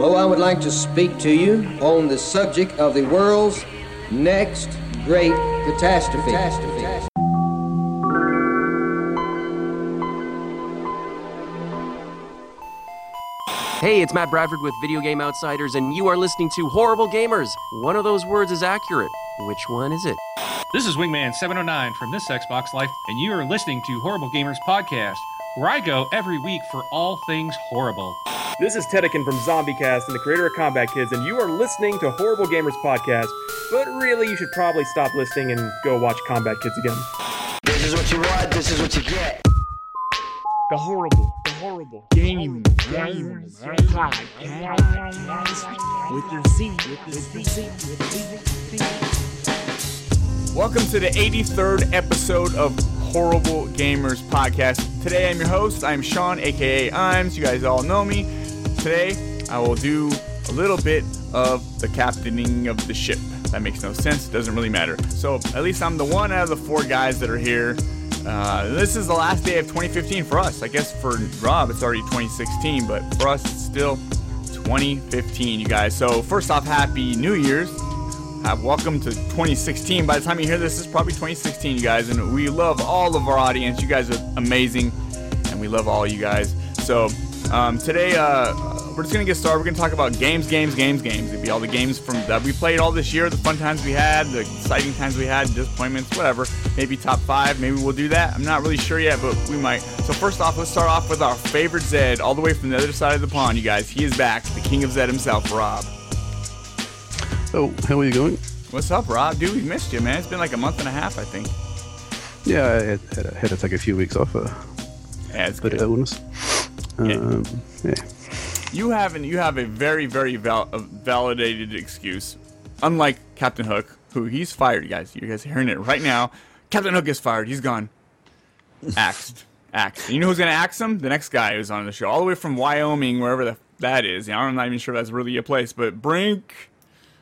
Hello, I would like to speak to you on the subject of the world's next great catastrophe. Hey, it's Matt Bradford with Video Game Outsiders, and you are listening to Horrible Gamers. One of those words is accurate. Which one is it? This is Wingman709 from this Xbox Life, and you are listening to Horrible Gamers Podcast, where I go every week for all things horrible. This is Tedekin from ZombieCast and the creator of Combat Kids, and you are listening to Horrible Gamers Podcast. But really, you should probably stop listening and go watch Combat Kids again. This is what you want, this is what you get. The horrible, the horrible game, games, podcast with your Z, with your Z, with your Z. Welcome to the 83rd episode of Horrible Gamers Podcast. Today I'm your host. I'm Sean, aka Imes. You guys all know me. Today I will do a little bit of the captaining of the ship. That makes no sense. It doesn't really matter. So at least I'm the one out of the four guys that are here. Uh, this is the last day of 2015 for us. I guess for Rob it's already 2016, but for us it's still 2015, you guys. So first off, Happy New Year's. Uh, welcome to 2016. By the time you hear this, it's probably 2016, you guys. And we love all of our audience. You guys are amazing, and we love all you guys. So um, today, uh, we're just gonna get started. We're gonna talk about games, games, games, games. It'd be all the games from that we played all this year, the fun times we had, the exciting times we had, disappointments, whatever. Maybe top five. Maybe we'll do that. I'm not really sure yet, but we might. So first off, let's start off with our favorite Zed, all the way from the other side of the pond. You guys, he is back, the king of Zed himself, Rob. Oh, how are you going? What's up, Rob? Dude, we missed you, man. It's been like a month and a half, I think. Yeah, I had, had, had to take a few weeks off for Yeah, it's good. illness. Yeah. Um, yeah. You have an, you have a very very val- validated excuse, unlike Captain Hook, who he's fired. You guys, you guys are hearing it right now. Captain Hook is fired. He's gone. Axed, axed. And you know who's gonna axe him? The next guy who's on the show, all the way from Wyoming, wherever the, that is. You know, I'm not even sure that's really a place, but Brink,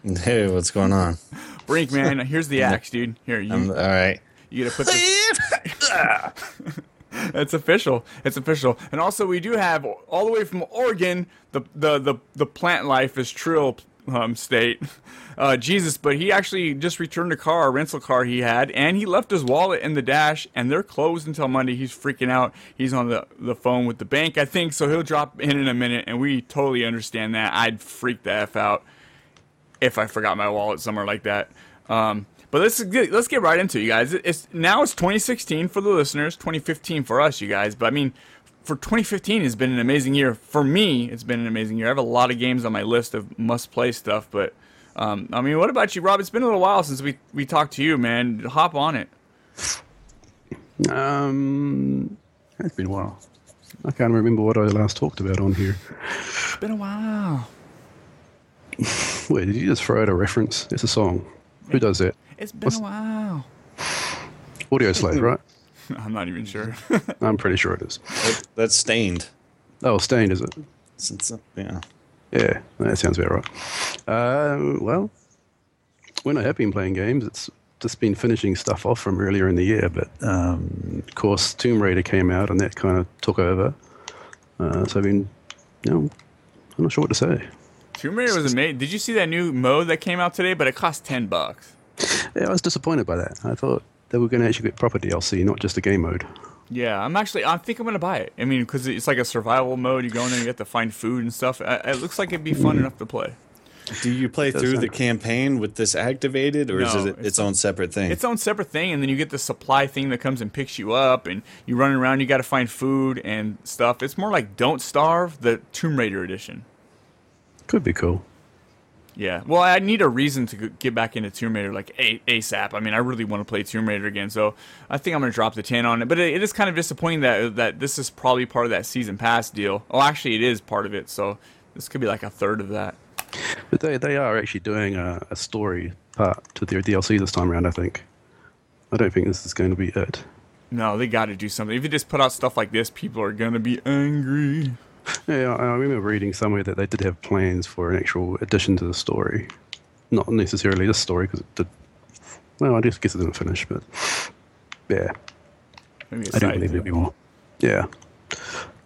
Hey, what's going on? Brink, man. Here's the axe, dude. Here, you I'm all right. you gotta put this. It's official. It's official. And also, we do have all the way from Oregon, the the the, the plant life is Trill um, state. Uh, Jesus, but he actually just returned a car, a rental car he had, and he left his wallet in the dash, and they're closed until Monday. He's freaking out. He's on the, the phone with the bank, I think, so he'll drop in in a minute, and we totally understand that. I'd freak the F out if I forgot my wallet somewhere like that. Um, but let's get, let's get right into it, you guys. It's now it's 2016 for the listeners, 2015 for us, you guys. But I mean, for 2015 has been an amazing year for me. It's been an amazing year. I have a lot of games on my list of must play stuff. But um, I mean, what about you, Rob? It's been a little while since we we talked to you, man. Hop on it. Um, it's been a while. I can't remember what I last talked about on here. It's been a while. Wait, did you just throw out a reference? It's a song. Who does that? It's been What's- a while. Audioslave, right? I'm not even sure. I'm pretty sure it is. That- That's Staind. Oh, Staind, is it? Since, yeah. Yeah, that sounds about right. Uh, well, when I have been playing games, it's just been finishing stuff off from earlier in the year. But um, of course, Tomb Raider came out, and that kind of took over. Uh, so I've been, you know, I'm not sure what to say. Tomb Raider was amazing. Did you see that new mode that came out today? But it cost ten bucks. Yeah, I was disappointed by that. I thought they were going to actually get proper DLC, not just a game mode. Yeah, I'm actually. I think I'm gonna buy it. I mean, because it's like a survival mode. You go in there, you have to find food and stuff. Uh, It looks like it'd be fun enough to play. Do you play through the campaign with this activated, or is it it's- its own separate thing? Its own separate thing, and then you get the supply thing that comes and picks you up, and you run around. You got to find food and stuff. It's more like Don't Starve, the Tomb Raider edition. Could be cool. Yeah. Well, I need a reason to get back into Tomb Raider like ASAP. I mean, I really want to play Tomb Raider again, so I think I'm going to drop the 10 on it. But it, it is kind of disappointing that that this is probably part of that season pass deal. Oh, actually, it is part of it, so this could be like a third of that. But they, they are actually doing a, a story part to their DLC this time around, I think. I don't think this is going to be it. No, they got to do something. If you just put out stuff like this, people are going to be angry. Yeah, I I remember reading somewhere that they did have plans for an actual addition to the story. Not necessarily this story, because it did. Well, I just guess it didn't finish, but yeah, Maybe I don't believe deal. there'll be more. Yeah.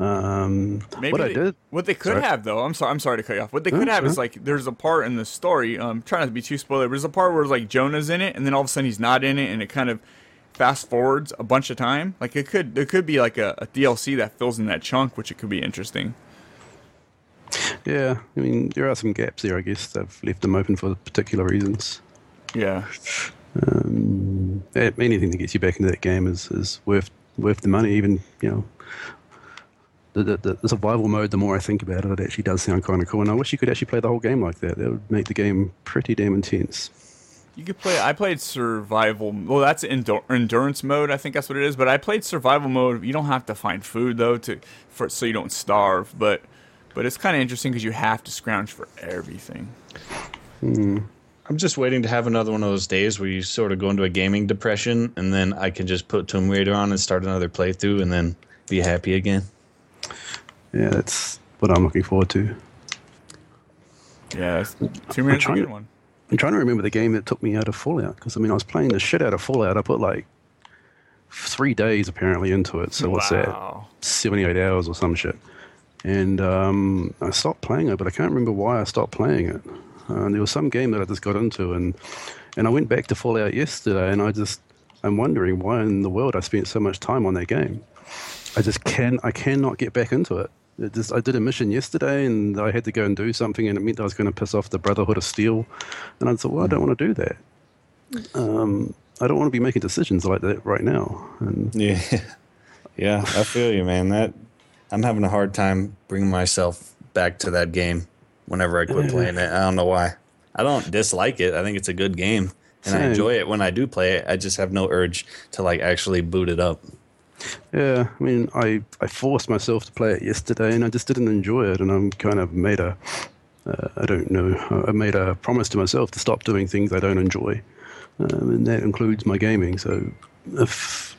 Um, Maybe what I they- did, What they could Sorry. have, though, I'm sorry, I'm sorry to cut you off. What they could have is like there's a part in the story. Um, trying not to be too spoiler. But there's a part where like Jonah's in it, and then all of a sudden he's not in it, and it kind of fast forwards a bunch of time. Like it could, there could be like a, a DLC that fills in that chunk, which it could be interesting. yeah, I mean, there are some gaps there. I guess they've left them open for particular reasons. Yeah, Um, anything that gets you back into that game is, is worth worth the money. Even you know, the, the, the survival mode. The more I think about it, it actually does sound kind of cool. And I wish you could actually play the whole game like that. That would make the game pretty damn intense. You could play. I played survival. Well, that's endur- endurance mode. I think that's what it is. But I played survival mode. You don't have to find food though to for so you don't starve. But but it's kind of interesting because you have to scrounge for everything. Hmm. I'm just waiting to have another one of those days where you sort of go into a gaming depression, and then I can just put Tomb Raider on and start another playthrough, and then be happy again. Yeah, that's what I'm looking forward to. Yeah, Tomb Raider's a good one. I'm trying to remember the game that took me out of Fallout because I mean I was playing the shit out of Fallout. I put like three days apparently into it. So what's that? 78 hours or some shit. And um, I stopped playing it, but I can't remember why I stopped playing it. Uh, there was some game that I just got into, and and I went back to Fallout yesterday, and I just I'm wondering why in the world I spent so much time on that game. I just can I cannot get back into it. Just, I did a mission yesterday, and I had to go and do something, and it meant I was going to piss off the Brotherhood of Steel, and I thought, well, I don't want to do that. Um, I don't want to be making decisions like that right now. And Yeah, yeah, I feel you, man. That I'm having a hard time bringing myself back to that game. Whenever I quit playing it, I don't know why. I don't dislike it. I think it's a good game, and I enjoy it when I do play it. I just have no urge to like actually boot it up. Yeah, I mean, I, I forced myself to play it yesterday, and I just didn't enjoy it. And I'm kind of made a, uh, I don't know, I made a promise to myself to stop doing things I don't enjoy, um, and that includes my gaming. So, if,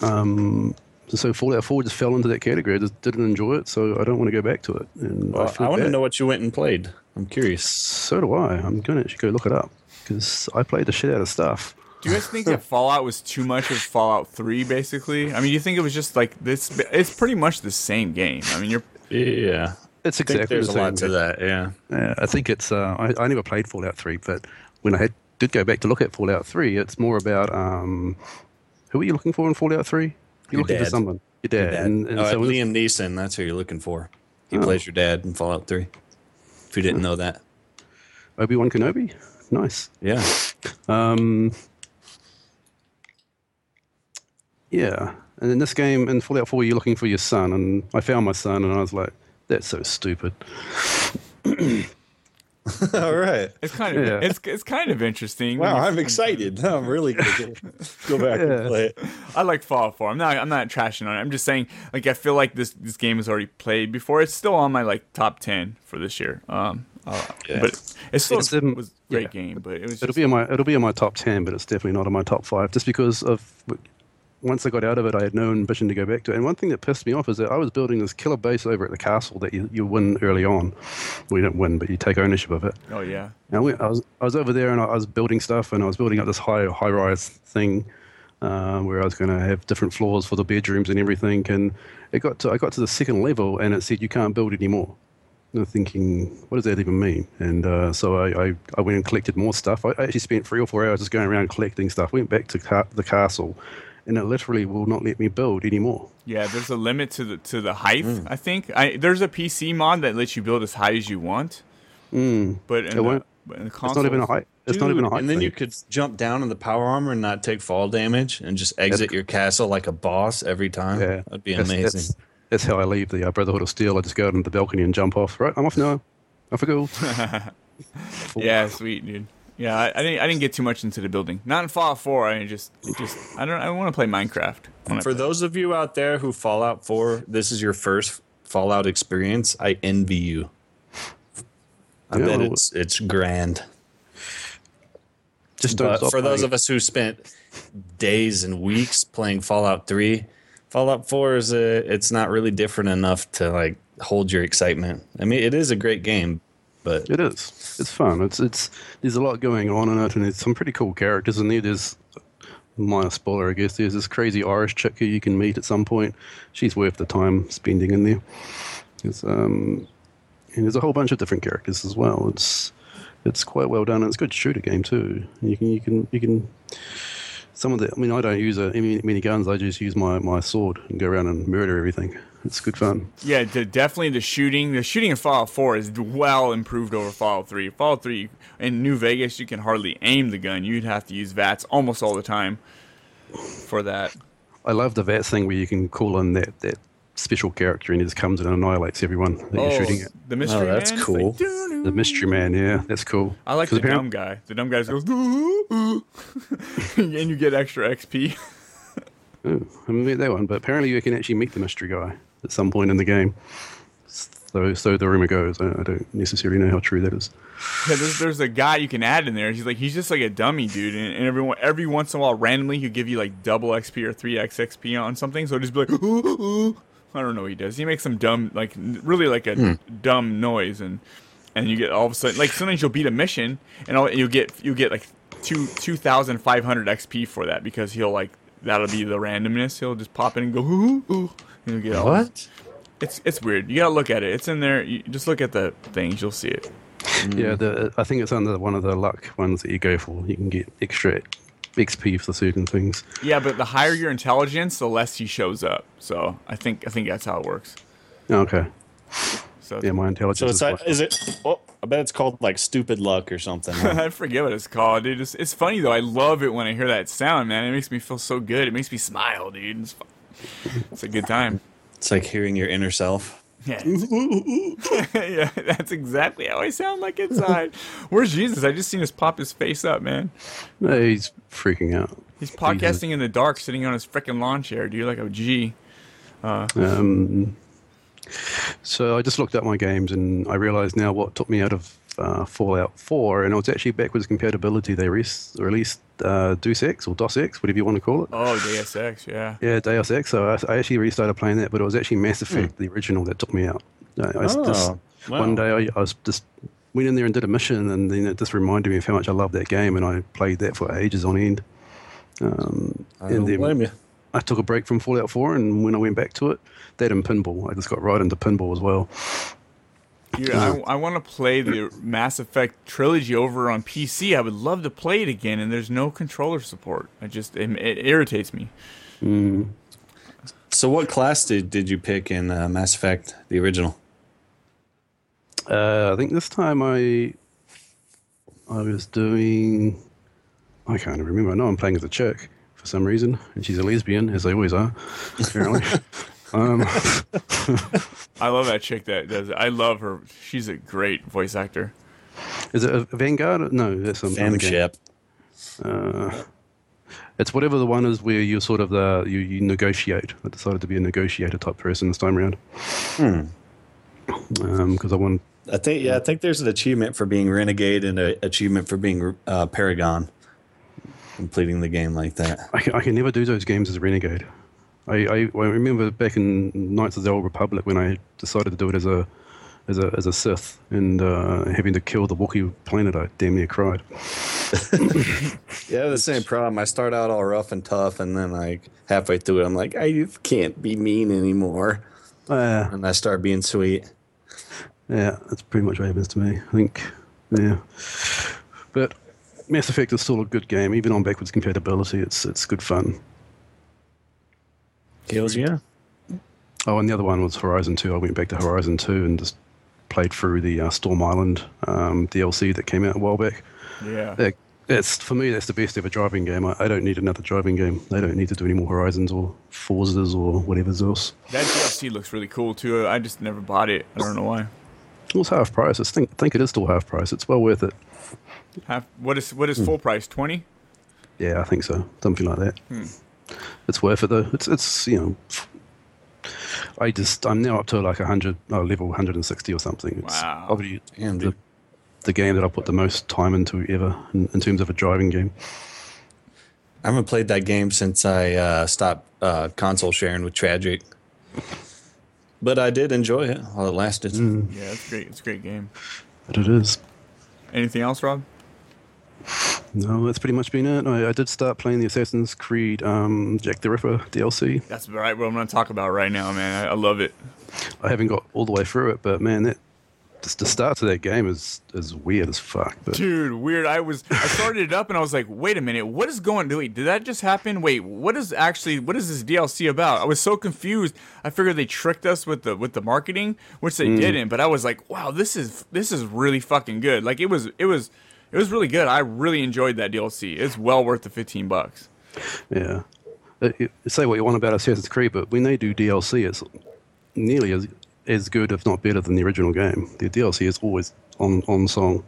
um, so Fallout 4 just fell into that category. I just didn't enjoy it, so I don't want to go back to it. And Well, feel I want to know what you went and played. I'm curious. So do I. I'm going to actually go look it up because I played the shit out of stuff. Do you guys think that Fallout was too much of Fallout 3, basically? I mean, you think it was just like this? It's pretty much the same game. I mean, you're. Yeah, It's I think exactly there's the a lot to that. Yeah. Yeah, I think it's. Uh, I, I never played Fallout Three, but when I had, did go back to look at Fallout Three, it's more about um, who are you looking for in Fallout Three? You're Your looking for someone. Your dad. Dad. And, and oh, so it's- Liam Neeson. That's who you're looking for. He Oh. plays your dad in Fallout 3. If you didn't know that. Obi Wan Kenobi. Nice. Yeah. Um, yeah, and in this game, in Fallout 4, you're looking for your son, and I found my son, and I was like, that's so stupid. All right. It's kind of. Yeah. It's it's kind of interesting. Wow, I'm excited. I'm really gonna go back Yeah. and play it. I like Fallout 4. I'm not. I'm not trashing on it. I'm just saying, like, I feel like this this game is already played before. It's still on my like top ten for this year. Um, uh, Yeah. but it still It's, um, was a great yeah. game. But it was. It'll Just, be in my it'll be in my top ten, but it's definitely not in my top five, just because of once I got out of it, I had no ambition to go back to it. And one thing that pissed me off is that I was building this killer base over at the castle that you, you win early on. Well, you don't win, but you take ownership of it. oh yeah. And I, went, I was I was over there and I was building stuff and I was building up this high high rise thing uh, where I was going to have different floors for the bedrooms and everything. And it got to I got to the second level and it said you can't build anymore. And I'm thinking, what does that even mean? And uh, so I, I, I went and collected more stuff. I actually spent three or four hours just going around collecting stuff. Went back to the castle, and it literally will not let me build anymore. Yeah, there's a limit to the to the height. I think I there's a PC mod that lets you build as high as you want. Mm. But in, It the, won't- but in the It's not even a height. It's not even a height. And then thing. you could jump down in the power armor and not take fall damage and just exit your castle like a boss every time. Yeah, That'd be That's- amazing. That's, that's how I leave the uh, Brotherhood of Steel. I just go out on the balcony and jump off. Right, I'm off now. Off I go. Yeah, sweet dude. Yeah, I, I didn't I didn't get too much into the building. Not in Fallout 4. I just it just I don't I want to play Minecraft. For play- those of you out there who Fallout 4, this is your first Fallout experience. I envy you. I Yeah, bet well- it's it's grand. Just don't But stop for those of us who spent days and weeks playing Fallout 3, Fallout 4 is a it's not really different enough to like hold your excitement. I mean, it is a great game, but It is. It's fun. It's it's. There's a lot going on in it, and there's some pretty cool characters in there. There's minor spoiler, I guess. There's this crazy Irish chick who you can meet at some point. She's worth the time spending in there. It's, um, and there's a whole bunch of different characters as well. It's it's quite well done. and It's a good shooter game too. You can you can you can some of the. I mean, I don't use a, any, many guns. I just use my, my sword and go around and murder everything. It's good fun. Yeah, the, definitely the shooting. The shooting in Fallout 4 is well improved over Fallout 3. Fallout 3 in New Vegas, you can hardly aim the gun. You'd have to use VATS almost all the time for that. I love the VATS thing where you can call in that, that special character and he just comes and annihilates everyone that oh, you're shooting at. The mystery Oh, that's man? Cool. like, The mystery man, yeah, that's cool. I like the dumb guy. The dumb guy just goes, "Doo-doo," and you get extra XP. Oh, I haven't met that one, but apparently you can actually meet the mystery guy at some point in the game. So, so the rumor goes. I, I don't necessarily know how true that is. Yeah, there's, there's a guy you can add in there. He's like he's just like a dummy dude, and, and everyone every once in a while randomly he'll give you like double XP or three X XP on something. So just be like, ooh, ooh. I don't know what he does. He makes some dumb like really like a hmm. dumb noise, and and you get all of a sudden like sometimes you'll beat a mission, and all, you'll get you get like two two thousand five hundred XP for that because he'll like that'll be the randomness. He'll just pop in and go ooh, ooh, and you'll get all What? It's it's weird. You gotta look at it. It's in there. You just look at the things. You'll see it. Hmm. Yeah, the, I think it's under one of the luck ones that you go for. You can get extra XP for certain things. Yeah, but the higher your intelligence, the less he shows up. So I think I think that's how it works. Oh, okay. So Yeah, my intelligence So it's is like, like, is it? Oh, I bet it's called like stupid luck or something. huh? I forget what it's called, dude. It's, it's funny though. I love it when I hear that sound, man. It makes me feel so good. It makes me smile, dude. It's, it's a good time. it's like hearing your inner self. Yeah, yeah, that's exactly how I sound like inside. Where's Jesus? I just seen his pop his face up, man. he's freaking out. He's podcasting in the dark, sitting on his freaking lawn chair, dude, like a G. Um, so I just looked up my games and I realized now what took me out of uh, Fallout 4, and it was actually backwards compatibility. They res- released uh, Deus Ex or DOS X, whatever you want to call it. Oh, Deus Ex, yeah. Yeah, Deus Ex. So I, I actually restarted playing that, but it was actually Mass Effect, the original, that took me out. I, I s- just, Oh, wow. One day I, I was just went in there and did a mission, and then it just reminded me of how much I love that game, and I played that for ages on end. Um, I and don't then blame you. I took a break from Fallout 4, and when I went back to it, that and pinball, I just got right into pinball as well. Dude, I, I want to play the Mass Effect trilogy over on PC. I would love to play it again, and there's no controller support. I just it, it irritates me. So what class did did you pick in uh, Mass Effect, the original? Uh, I think this time I I was doing. I can't even remember. I know I'm playing as a chick for some reason, and she's a lesbian, as they always are, apparently. um, I love that chick that does it. I love her. She's a great voice actor. is it a Vanguard? No, that's some other game. FemShep. Uh, it's whatever the one is where you're sort of the you, you negotiate. I decided to be a negotiator type person this time around. Hmm. Because I want. I think yeah, I think there's an achievement for being renegade and an achievement for being uh, paragon. Completing the game like that. I can, I can never do those games as a renegade. I, I, I remember back in Knights of the Old Republic when I decided to do it as a as a as a Sith and uh, having to kill the Wookiee planet. I damn near cried. Yeah, the same problem. I start out all rough and tough, and then like halfway through it, I'm like, I can't be mean anymore, Uh, and I start being sweet. yeah, that's pretty much what happens to me. I think, yeah. But Mass Effect is still a good game, even on backwards compatibility. It's it's good fun. Kills yeah. Oh, and the other one was Horizon 2. I went back to Horizon 2 and just played through the uh, Storm Island um, DLC that came out a while back. Yeah. That, that's for me. That's the best ever driving game. I, I don't need another driving game. They don't need to do any more Horizons or Forzas or whatever's else. That DLC looks really cool too. I just never bought it. I don't know why. It was half price. I think, think it is still half price. It's well worth it. Half, what is what is full price? Twenty. Yeah, I think so. Something like that. It's worth it though. It's it's you know. I just I'm now up to like a hundred oh, level 160 or something. It's Wow. probably Damn, the, the game that I put the most time into ever in, in terms of a driving game. I haven't played that game since I uh, stopped uh, console sharing with Tragic. But I did enjoy it while it lasted. Yeah, it's great. It's a great game. But it is. Anything else, Rob? No, that's pretty much been it. I, I did start playing the Assassin's Creed um, Jack the Ripper DLC. That's right. What I'm going to talk about right now, man. I, I love it. I haven't got all the way through it, but man, that just the start to that game is is weird as fuck. But Dude, weird. I was I started it up and I was like, wait a minute, what is going? Wait, did that just happen? Wait, what is actually what is this DLC about? I was so confused. I figured they tricked us with the with the marketing, which they didn't. But I was like, wow, this is this is really fucking good. Like it was it was it was really good. I really enjoyed that DLC. It's well worth the fifteen bucks. yeah, Uh, say what you want about Assassin's Creed, but when they do DLC, it's nearly as as good, if not better, than the original game. The DLC is always on on song.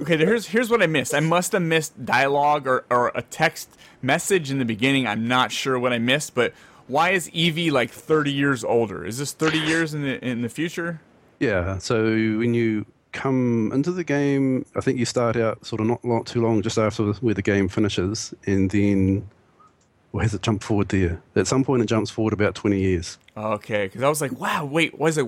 Okay, here's here's what I missed. I must have missed dialogue or, or a text message in the beginning. I'm not sure what I missed, but why is Evie like 30 years older? Is this 30 years in the in the future? Yeah, so when you come into the game, I think you start out sort of not, not too long just after where the game finishes, and then where does it jump forward there? At some point, it jumps forward about 20 years. Okay, because I was like, wow, wait, was it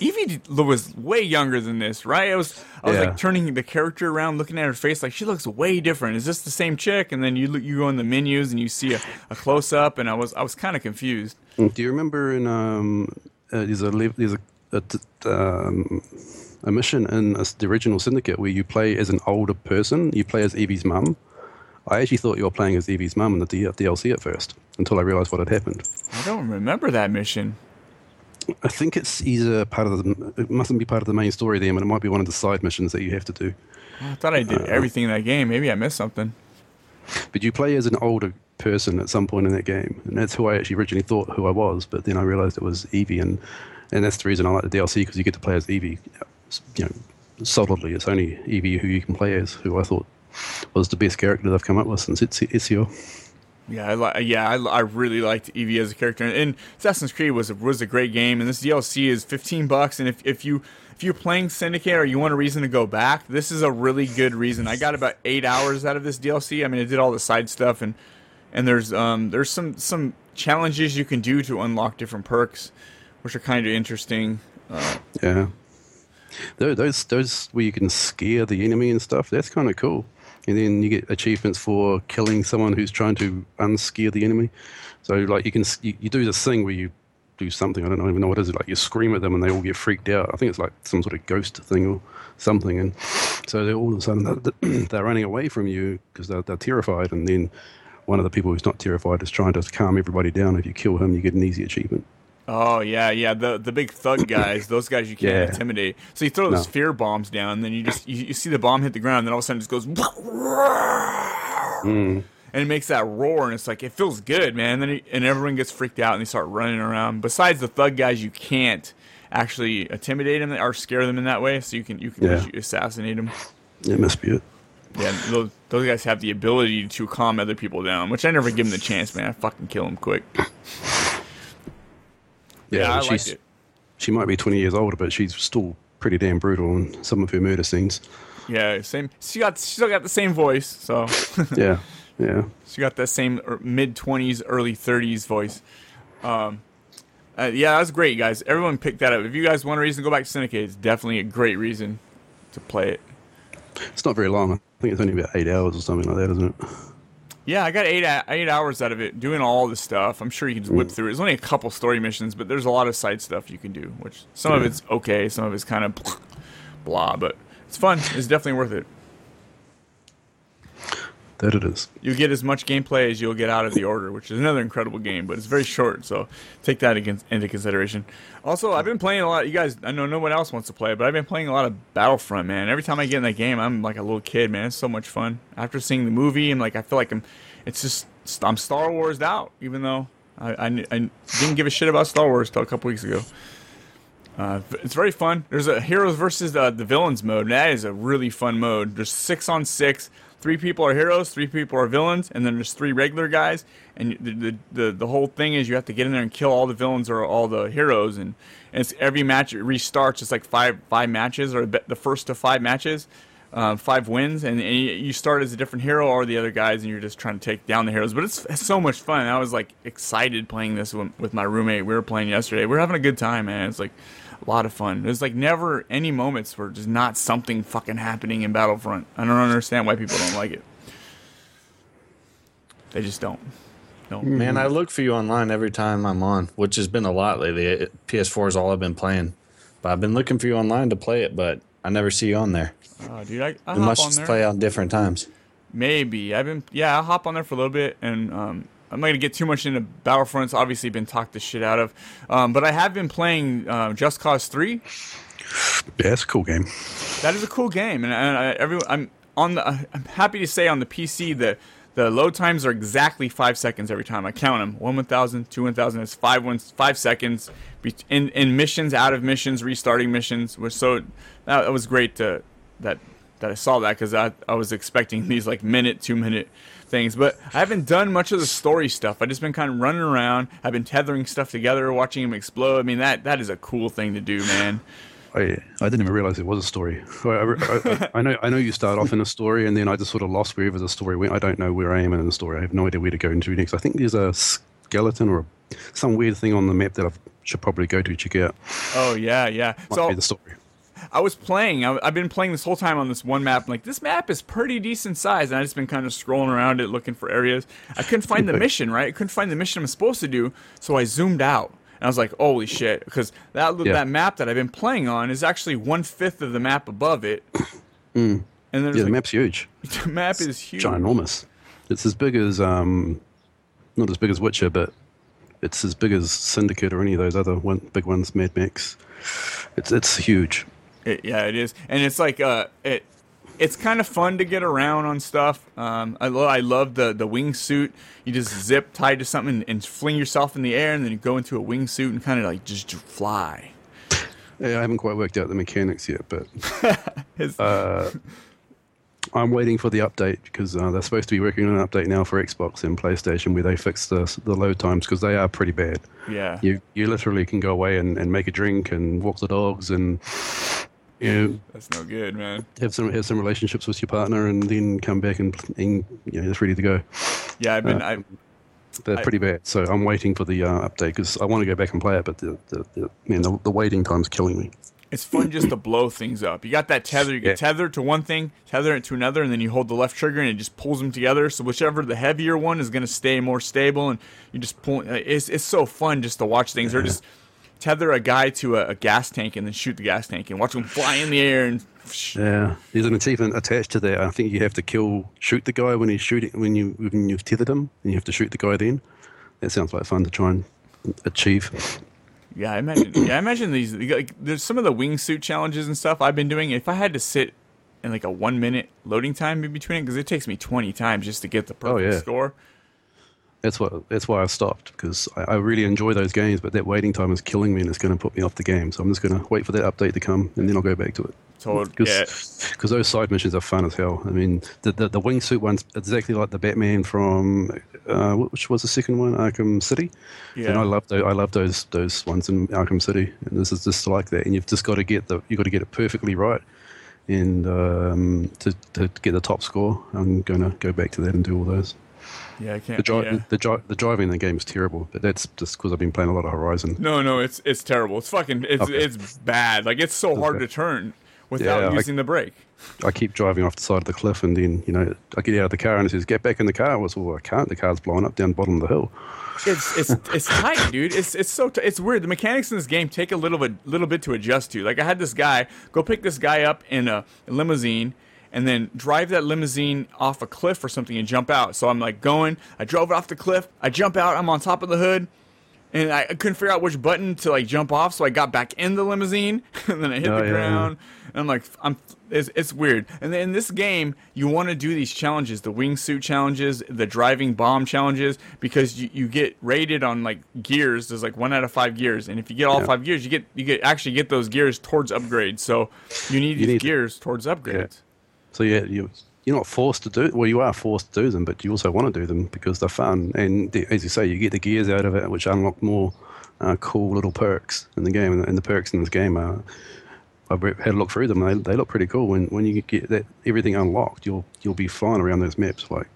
Evie was way younger than this, right? I was I was Yeah. like turning the character around, looking at her face, like she looks way different. Is this the same chick? And then you look, you go in the menus and you see a, a close up, and I was I was kind of confused. Do you remember in um, uh, there's a there's a a, um, a mission in uh, the original Syndicate where you play as an older person. You play as Evie's mum. I actually thought you were playing as Evie's mum in the D- DLC at first, until I realized what had happened. I don't remember that mission. I think it's either part of the. It mustn't be part of the main story there, but it might be one of the side missions that you have to do. I thought I did everything in that game. Maybe I missed something. But you play as an older person at some point in that game, and that's who I actually originally thought who I was. But then I realized it was Evie, and and that's the reason I like the DLC because you get to play as Evie. You know, solidly, it's only Evie who you can play as. Who I thought was the best character they've come up with since Ezio. Ezio. Yeah, I li- yeah, I, I really liked Evie as a character, and Assassin's Creed was a, was a great game. And this DLC is fifteen bucks, and if, if you if you're playing Syndicate or you want a reason to go back, this is a really good reason. I got about eight hours out of this DLC. I mean, I did all the side stuff, and and there's um there's some some challenges you can do to unlock different perks, which are kind of interesting. Uh, Yeah, those those where you can scare the enemy and stuff. That's kind of cool. And then you get achievements for killing someone who's trying to unscare the enemy. So like you can you, you do this thing where you do something. I don't even know what it is. Like you scream at them and they all get freaked out. I think it's like some sort of ghost thing or something. And so they all of a sudden they're, running away from you because they're, they're terrified. And then one of the people who's not terrified is trying to calm everybody down. If you kill him, you get an easy achievement. Oh yeah, yeah. The the big thug guys, those guys you can't Yeah. intimidate. So you throw those No. fear bombs down, and then you just you, you see the bomb hit the ground, and then all of a sudden it just goes, Mm. and it makes that roar, and it's like it feels good, man. And then it, and everyone gets freaked out, and they start running around. Besides the thug guys, you can't actually intimidate them or scare them in that way, so you can you can Yeah. assassinate them. It must be it. Yeah, those, those guys have the ability to calm other people down, which I never give them the chance, man. I fucking kill them quick. Yeah, I she's. She might be 20 years older, but she's still pretty damn brutal in some of her murder scenes. Yeah, same. She got she still got the same voice, so Yeah, yeah. she got that same mid twenties, early thirties voice. Um, uh, yeah, that was great, guys. Everyone picked that up. If you guys want a reason to go back to Syndicate, it's definitely a great reason to play it. It's not very long. I think it's only about eight hours or something like that, isn't it? Yeah, I got eight uh, eight hours out of it doing all the stuff. I'm sure you can just whip mm. through it. There's only a couple story missions, but there's a lot of side stuff you can do. Which some of it's okay, some of it's kind of blah, but it's fun. It's definitely worth it. That it is. you get as much gameplay as you'll get out of the order, which is another incredible game, but it's very short, so take that into consideration. Also, I've been playing a lot. You guys, I know no one else wants to play, but I've been playing a lot of Battlefront, man. Every time I get in that game, I'm like a little kid, man. It's so much fun. After seeing the movie, I'm like, I feel like I'm. It's just I'm Star Wars out, even though I, I, I didn't give a shit about Star Wars till a couple weeks ago. Uh, it's very fun. There's a heroes versus uh, the villains mode. And that is a really fun mode. There's six on six. Three people are heroes, three people are villains, and then there's three regular guys. And the the, the, the whole thing is you have to get in there and kill all the villains or all the heroes. And, and every match it restarts. It's like five five matches or the first to five matches. Uh, five wins, and, and you- start as a different hero or the other guys, and you're just trying to take down the heroes. But it's, it's so much fun. I was like excited playing this with, with my roommate. We were playing yesterday. We are having a good time, man. It's like a lot of fun. There's like never any moments where there's not something fucking happening in Battlefront. I don't understand why people don't like it. They just don't. No. Man, I look for you online every time I'm on, which has been a lot lately. It- PS4 is all I've been playing, but I've been looking for you online to play it, but I never see you on there. Oh, dude, I, I We hop must on play on different times. Maybe I've been yeah I'll hop on there for a little bit and um, I'm not gonna get too much into Battlefront's obviously been talked the shit out of, um, but I have been playing uh, Just Cause Three. Yeah, it's a cool game. That is a cool game, and, and I, everyone I'm on the I'm happy to say on the PC that the load times are exactly five seconds every time. I count them one one thousand, two one thousand. It's five one five seconds in in missions, out of missions, restarting missions. Was so that, that was great to that that I saw that because I I was expecting these like minute two minute things, but I haven't done much of the story stuff. I just been kind of running around. I've been tethering stuff together, watching them explode. I mean that that is a cool thing to do, man. I, I didn't even realize it was a story. I, I, I- know I know you start off in a story and then I just sort of lost wherever the story went. I don't know where I am in the story. I have no idea where to go into next. I think there's a skeleton or some weird thing on the map that I should probably go to check out. Oh yeah, yeah. Might so be the story. I was playing. I, I've been playing this whole time on this one map. I'm like this map is pretty decent size, and I just been kind of scrolling around it, looking for areas. I couldn't find the mission. Right, I couldn't find the mission I'm supposed to do. So I zoomed out, and I was like, "Holy shit!" Because that Yeah. that map that I've been playing on is actually one fifth of the map above it. And Mm. Yeah, the like, map's huge. the map is huge. ginormous. It's as big as um, not as big as Witcher, but it's as big as Syndicate or any of those other one, big ones, Mad Max. It's it's huge. It, yeah, it is, and it's like uh, it. It's kind of fun to get around on stuff. Um, I, lo- I love the the wingsuit. You just zip tied to something and fling yourself in the air, and then you go into a wingsuit and kind of like just fly. Yeah, I haven't quite worked out the mechanics yet, but It's- I'm waiting for the update because uh, they're supposed to be working on an update now for Xbox and PlayStation where they fix the the load times because they are pretty bad. yeah, You you literally can go away and, and make a drink and walk the dogs and know that's no good, man. have some have some relationships with your partner and then come back and, and you know it's ready to go. Yeah, I've been. Uh, I, They're I- pretty bad. So I'm waiting for the uh, update because I want to go back and play it, but the, the, the man the, the waiting time's killing me. it's fun just to blow things up. You got that tether. You get Yeah. tethered to one thing, tether it to another, and then you hold the left trigger and it just pulls them together. So whichever the heavier one is going to stay more stable, and you just pull. It's it's so fun just to watch things. Or just tether a guy to a, a gas tank and then shoot the gas tank and watch him fly in the air and. Yeah, there's an achievement attached to that. I think you have to kill, shoot the guy when he's shooting when you when you've tethered him, and you have to shoot the guy then. That sounds like fun to try and achieve. Yeah, I imagine. Yeah, I imagine these. Like, there's some of the wingsuit challenges and stuff I've been doing. If I had to sit in like a one minute loading time in between it, because it takes me 20 times just to get the oh, perfect Oh, yeah. score. That's what that's why I stopped because I, I really enjoy those games, but that waiting time is killing me and it's going to put me off the game. So I'm just going to wait for that update to come and then I'll go back to it. Because yeah, those side missions are fun as hell. I mean, the, the the wingsuit one's exactly like the Batman from uh, which was the second one, Arkham City. Yeah. And I love those. I love those those ones in Arkham City. And this is just like that. And you've just got to get the you got to get it perfectly right. And um, to to get the top score, I'm going to go back to that and do all those. Yeah, I can't. The, dri- yeah. the, dri- the driving in the game is terrible, but that's just because I've been playing a lot of Horizon. No, no, it's it's terrible. It's fucking. It's Okay. it's bad. Like it's so hard Okay. to turn without Yeah, I- using the brake. I keep driving off the side of the cliff, and then you know I get out of the car and it says, "Get back in the car." I was, well, I can't. The car's blowing up down the bottom of the hill. It's it's it's tight, dude. It's it's so t- it's weird. The mechanics in this game take a little bit little bit to adjust to. Like I had this guy go pick this guy up in a limousine and then drive that limousine off a cliff or something and jump out. So I'm like going, I drove it off the cliff, I jump out, I'm on top of the hood. And I I couldn't figure out which button to like jump off, so I got back in the limousine, and then I hit Oh, the yeah, ground. And I'm like, I'm, it's, it's weird. And then in this game, you want to do these challenges, the wingsuit challenges, the driving bomb challenges, because you, you get rated on like gears. There's like one out of five gears, and if you get all Yeah. five gears, you get you get actually get those gears towards upgrades. So you need You these need- gears towards upgrades. So yeah, you you're not forced to do. Well, you are forced to do them, but you also want to do them because they're fun. And the, as you say, you get the gears out of it, which unlock more uh, cool little perks in the game. And, the perks in this game are. I've had a look through them. They, they look pretty cool. When when you get that everything unlocked, you'll you'll be flying around those maps. Like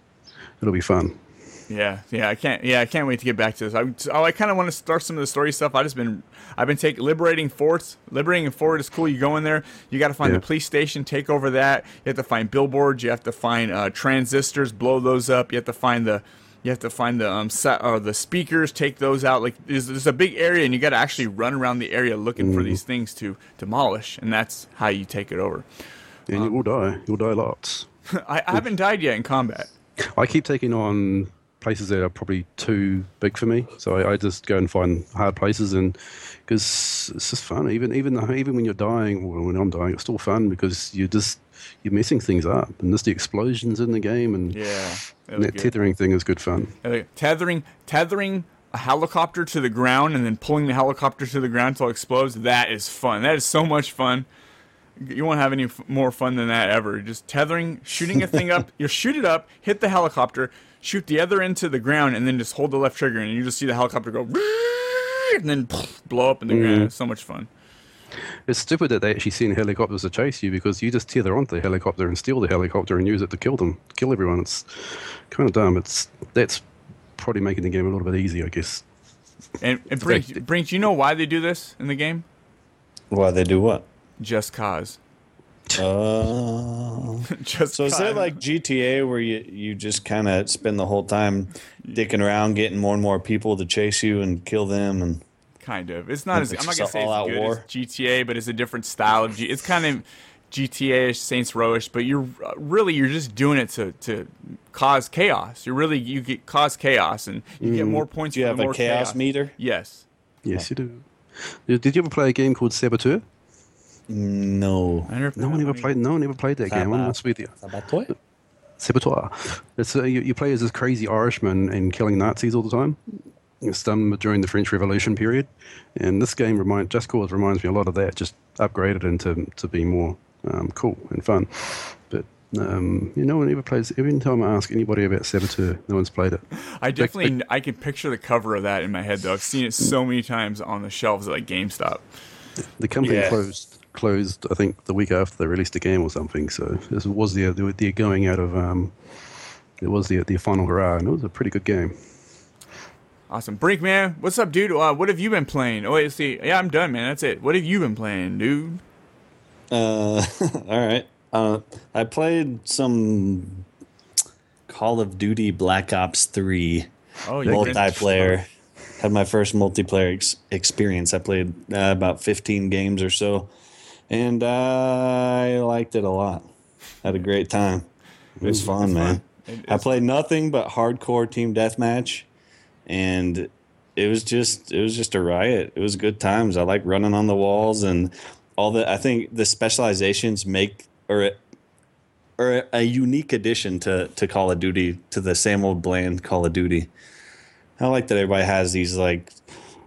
it'll be fun. Yeah, yeah, I can't. Yeah, I can't wait to get back to this. I, oh, I kind of want to start some of the story stuff. I just been, I've been taking liberating forts. Liberating fort is cool. You go in there, you got to find Yeah. the police station, take over that. You have to find billboards. You have to find uh, transistors, blow those up. You have to find the, you have to find the um set or the speakers, take those out. Like there's, there's a big area, and you got to actually run around the area looking for these things to demolish, and that's how you take it over. And you will die. You'll die lots. I, I haven't died yet in combat. I keep taking on places that are probably too big for me, so I, I just go and find hard places, and because it's just fun. Even even even when you're dying, or when I'm dying, it's still fun because you just you're messing things up, and just the explosions in the game, and, Yeah, and that tethering thing is good fun. Uh, tethering tethering a helicopter to the ground and then pulling the helicopter to the ground until it explodes that is fun. That is so much fun. You won't have any f- more fun than that ever. Just tethering shooting a thing up you shoot it up hit the helicopter shoot the other end to the ground and then just hold the left trigger and you just see the helicopter go and then blow up in the ground it's so much fun It's stupid that they actually send helicopters to chase you because you just tether onto the helicopter and steal the helicopter and use it to kill them, kill everyone. It's kind of dumb. It's that's probably making the game a little bit easy, I guess. and, and Brink, Brink, do you know why they do this in the game Why they do what? just cause Uh, just so is cause. it like GTA where you, you just kind of spend the whole time dicking around, getting more and more people to chase you and kill them, and Kind of. It's not as It's I'm not gonna say a it's all-out good war. as GTA, but it's a different style of G. It's kind of GTA-ish, Saints Row-ish, but you're uh, really you're just doing it to to cause chaos. You're really you get cause chaos, and you get more points. do you for have the a more chaos meter? Yes. Yes, you do. Did did you ever play a game called Saboteur? No. I never No one ever played. No one ever played that game. I'm honest with you. Saboteur. It's uh, you, you play as this crazy Irishman and killing Nazis all the time. It's done during the French Revolution period, and this game remind Just Cause reminds me a lot of that. Just upgraded into to be more um, cool and fun. But um, you know, no one ever plays. Every time I ask anybody about Saboteur, no one's played it. I definitely I can picture the cover of that in my head though. I've seen it so many times on the shelves at like GameStop. The company Yeah. closed closed I think the week after they released the game or something. So this was the the, the going out of um, it was the the final hurrah, and it was a pretty good game. Awesome, Brink man, what's up, dude? Uh, what have you been playing? Oh wait, let's see. Yeah, I'm done, man. That's it. What have you been playing, dude? Uh, all right. Uh, I played some Call of Duty Black Ops 3 Oh, you multiplayer. Had my first multiplayer ex- experience. I played uh, about 15 games or so, and I liked it a lot. Had a great time. It was fun, man. It I played nothing but hardcore team deathmatch, and it was just it was just a riot. It was good times. I like running on the walls and all the. I think the specializations make or or a unique addition to to Call of Duty to the same old bland Call of Duty. I like that everybody has these like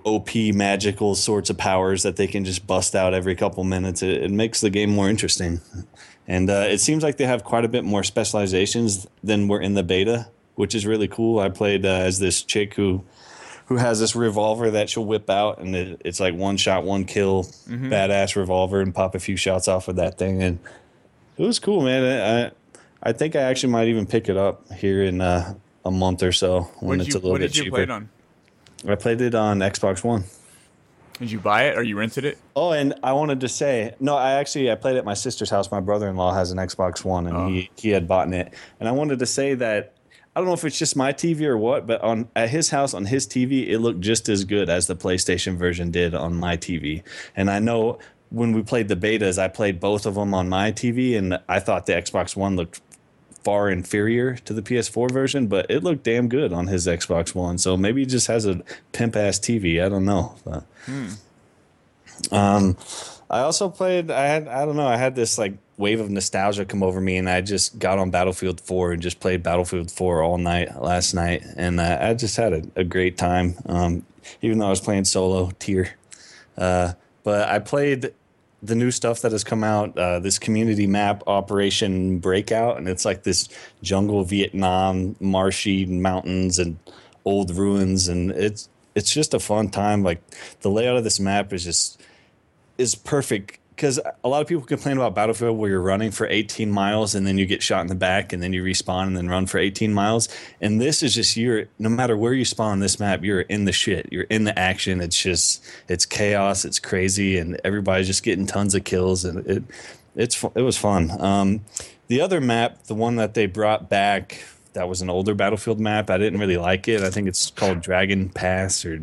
OP magical sorts of powers that they can just bust out every couple minutes. It, it makes the game more interesting. And uh, it seems like they have quite a bit more specializations than were in the beta, which is really cool. I played uh, as this chick who who has this revolver that she'll whip out, and it, it's like one shot, one kill, badass revolver, and pop a few shots off of that thing. And it was cool, man. I I think I actually might even pick it up here in uh, a month or so when it's you a little What bit did you cheaper. Play it on? I played it on Xbox One. Did you buy it or you rented it? Oh, and I wanted to say, no, I actually I played at my sister's house. My brother-in-law has an Xbox One, and he oh. he had bought it. And I wanted to say that I don't know if it's just my TV or what, but on at his house on his TV, it looked just as good as the PlayStation version did on my TV. And I know when we played the betas, I played both of them on my TV, and I thought the Xbox One looked far inferior to the PS4 version, but it looked damn good on his Xbox One. So maybe he just has a pimp ass TV. I don't know. But, um, I also played. I had. I don't know. I had this like wave of nostalgia come over me, and I just got on Battlefield 4 and just played Battlefield 4 all night last night, and uh, I just had a, a great time. Um, even though I was playing solo tier, uh, but I played the new stuff that has come out. Uh, this community map, Operation Breakout, and it's like this jungle Vietnam, marshy mountains and old ruins, and it's it's just a fun time. Like the layout of this map is just is perfect because a lot of people complain about Battlefield where you're running for 18 miles and then you get shot in the back and then you respawn and then run for 18 miles. And this is just you're no matter where you spawn on this map, you're in the shit. You're in the action. It's just it's chaos. It's crazy, and everybody's just getting tons of kills and it it's it was fun. Um, the other map, the one that they brought back, that was an older Battlefield map. I didn't really like it. I think it's called Dragon Pass or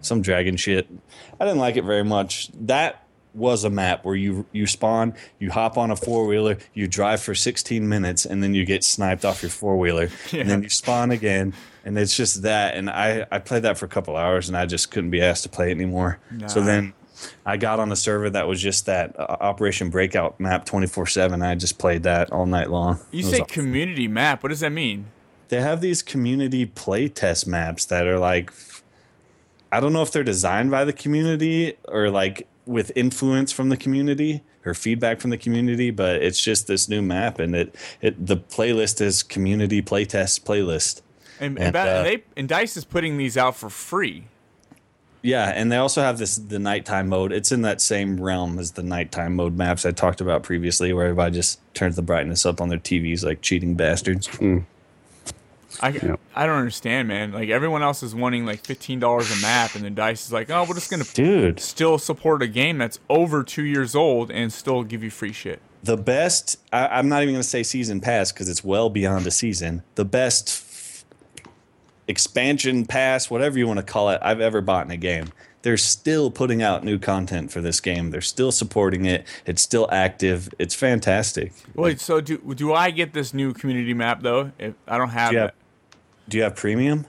some dragon shit. I didn't like it very much. That was a map where you you spawn, you hop on a four wheeler, you drive for 16 minutes, and then you get sniped off your four wheeler, and then you spawn again, and it's just that. And I I played that for a couple hours, and I just couldn't be asked to play it anymore. So then. I got on a server that was just that uh, Operation Breakout map 24 7. I just played that all night long. You say awesome. community map. What does that mean? they have these community playtest maps that are like I don't know if they're designed by the community or like with influence from the community or feedback from the community, but it's just this new map and it, it the playlist is community playtest playlist. And, and, And, ba- uh, they and Dice is putting these out for free. Yeah, and they also have this the nighttime mode. It's in that same realm as the nighttime mode maps I talked about previously, where everybody just turns the brightness up on their TVs like cheating bastards. I, Yep. I don't understand, man. Like everyone else is wanting like fifteen dollars a map, and then Dice is like, oh, we're just gonna Dude, still support a game that's over two years old and still give you free shit. the best I, i'm not even going to say season pass because it's well beyond a season. The best f- expansion pass whatever you want to call it i've ever bought in a game. They're still putting out new content for this game. They're still supporting it. It's still active. It's fantastic. Wait, so do do I get this new community map though? If I don't have have, it, do you have premium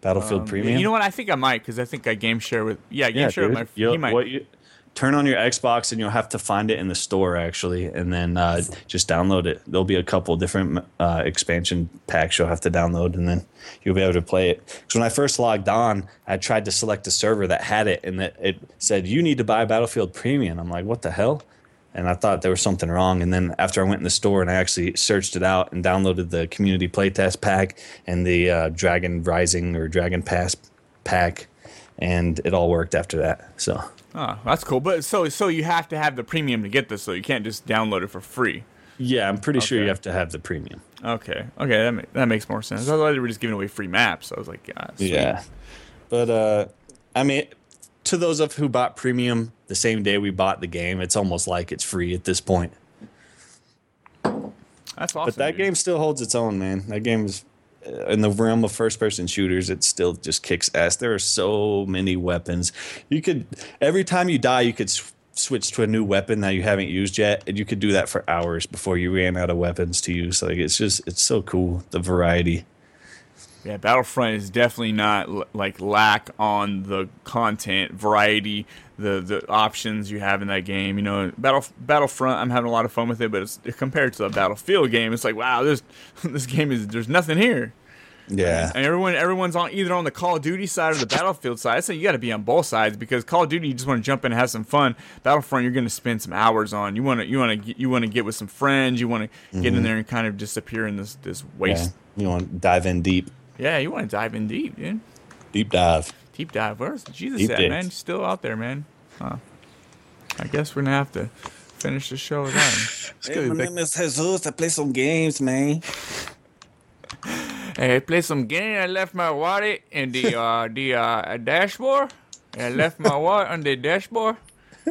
battlefield premium Um, you know what? I think I might because I think I game share with yeah game share with my You'll- he might. what you- turn on your Xbox and you'll have to find it in the store actually, and then uh, just download it. There'll be a couple different uh, expansion packs you'll have to download, and then you'll be able to play it. Because when I first logged on, I tried to select a server that had it, and it, it said you need to buy Battlefield Premium. I'm like, what the hell? And I thought there was something wrong. And then after I went in the store and I actually searched it out and downloaded the community playtest pack and the uh, Dragon Rising or Dragon Pass pack, and it all worked after that. So Oh, that's cool. But so so you have to have the premium to get this, so you can't just download it for free. yeah, I'm pretty sure you have to have the premium. Okay, okay, that ma- that makes more sense. Otherwise, they were just giving away free maps. I was like, ah, sweet. Yeah, but uh, I mean, to those of who bought premium the same day we bought the game, it's almost like it's free at this point. that's awesome. But that dude. game still holds its own, man. That game is in the realm of first-person shooters. It still just kicks ass. There are so many weapons. You could every time you die, you could s- switch to a new weapon that you haven't used yet, and you could do that for hours before you ran out of weapons to use. Like it's just it's so cool the variety. Yeah, Battlefront is definitely not l- like lack on the content variety, the the options you have in that game. You know, Battle Battlefront, I'm having a lot of fun with it, but it's compared to a Battlefield game, it's like wow, this this game is there's nothing here. Yeah. And everyone everyone's on either on the Call of Duty side or the Battlefield side. I say you got to be on both sides because Call of Duty you just want to jump in and have some fun. Battlefront you're going to spend some hours on. You want to you want to you want to get with some friends. You want to get in mm-hmm. there and kind of disappear in this this yeah. waste. You want to dive in deep, Yeah, you want to dive in deep, dude. deep dive. Deep dive. Where's Jesus Deep at, dive. man? Still out there, man. Huh. I guess we're gonna have to finish the show without him. Hey, my name is Jesus. I play some games, man. Hey, I played some game. I left my wallet in the uh, the uh, dashboard. I left my wallet on the dashboard.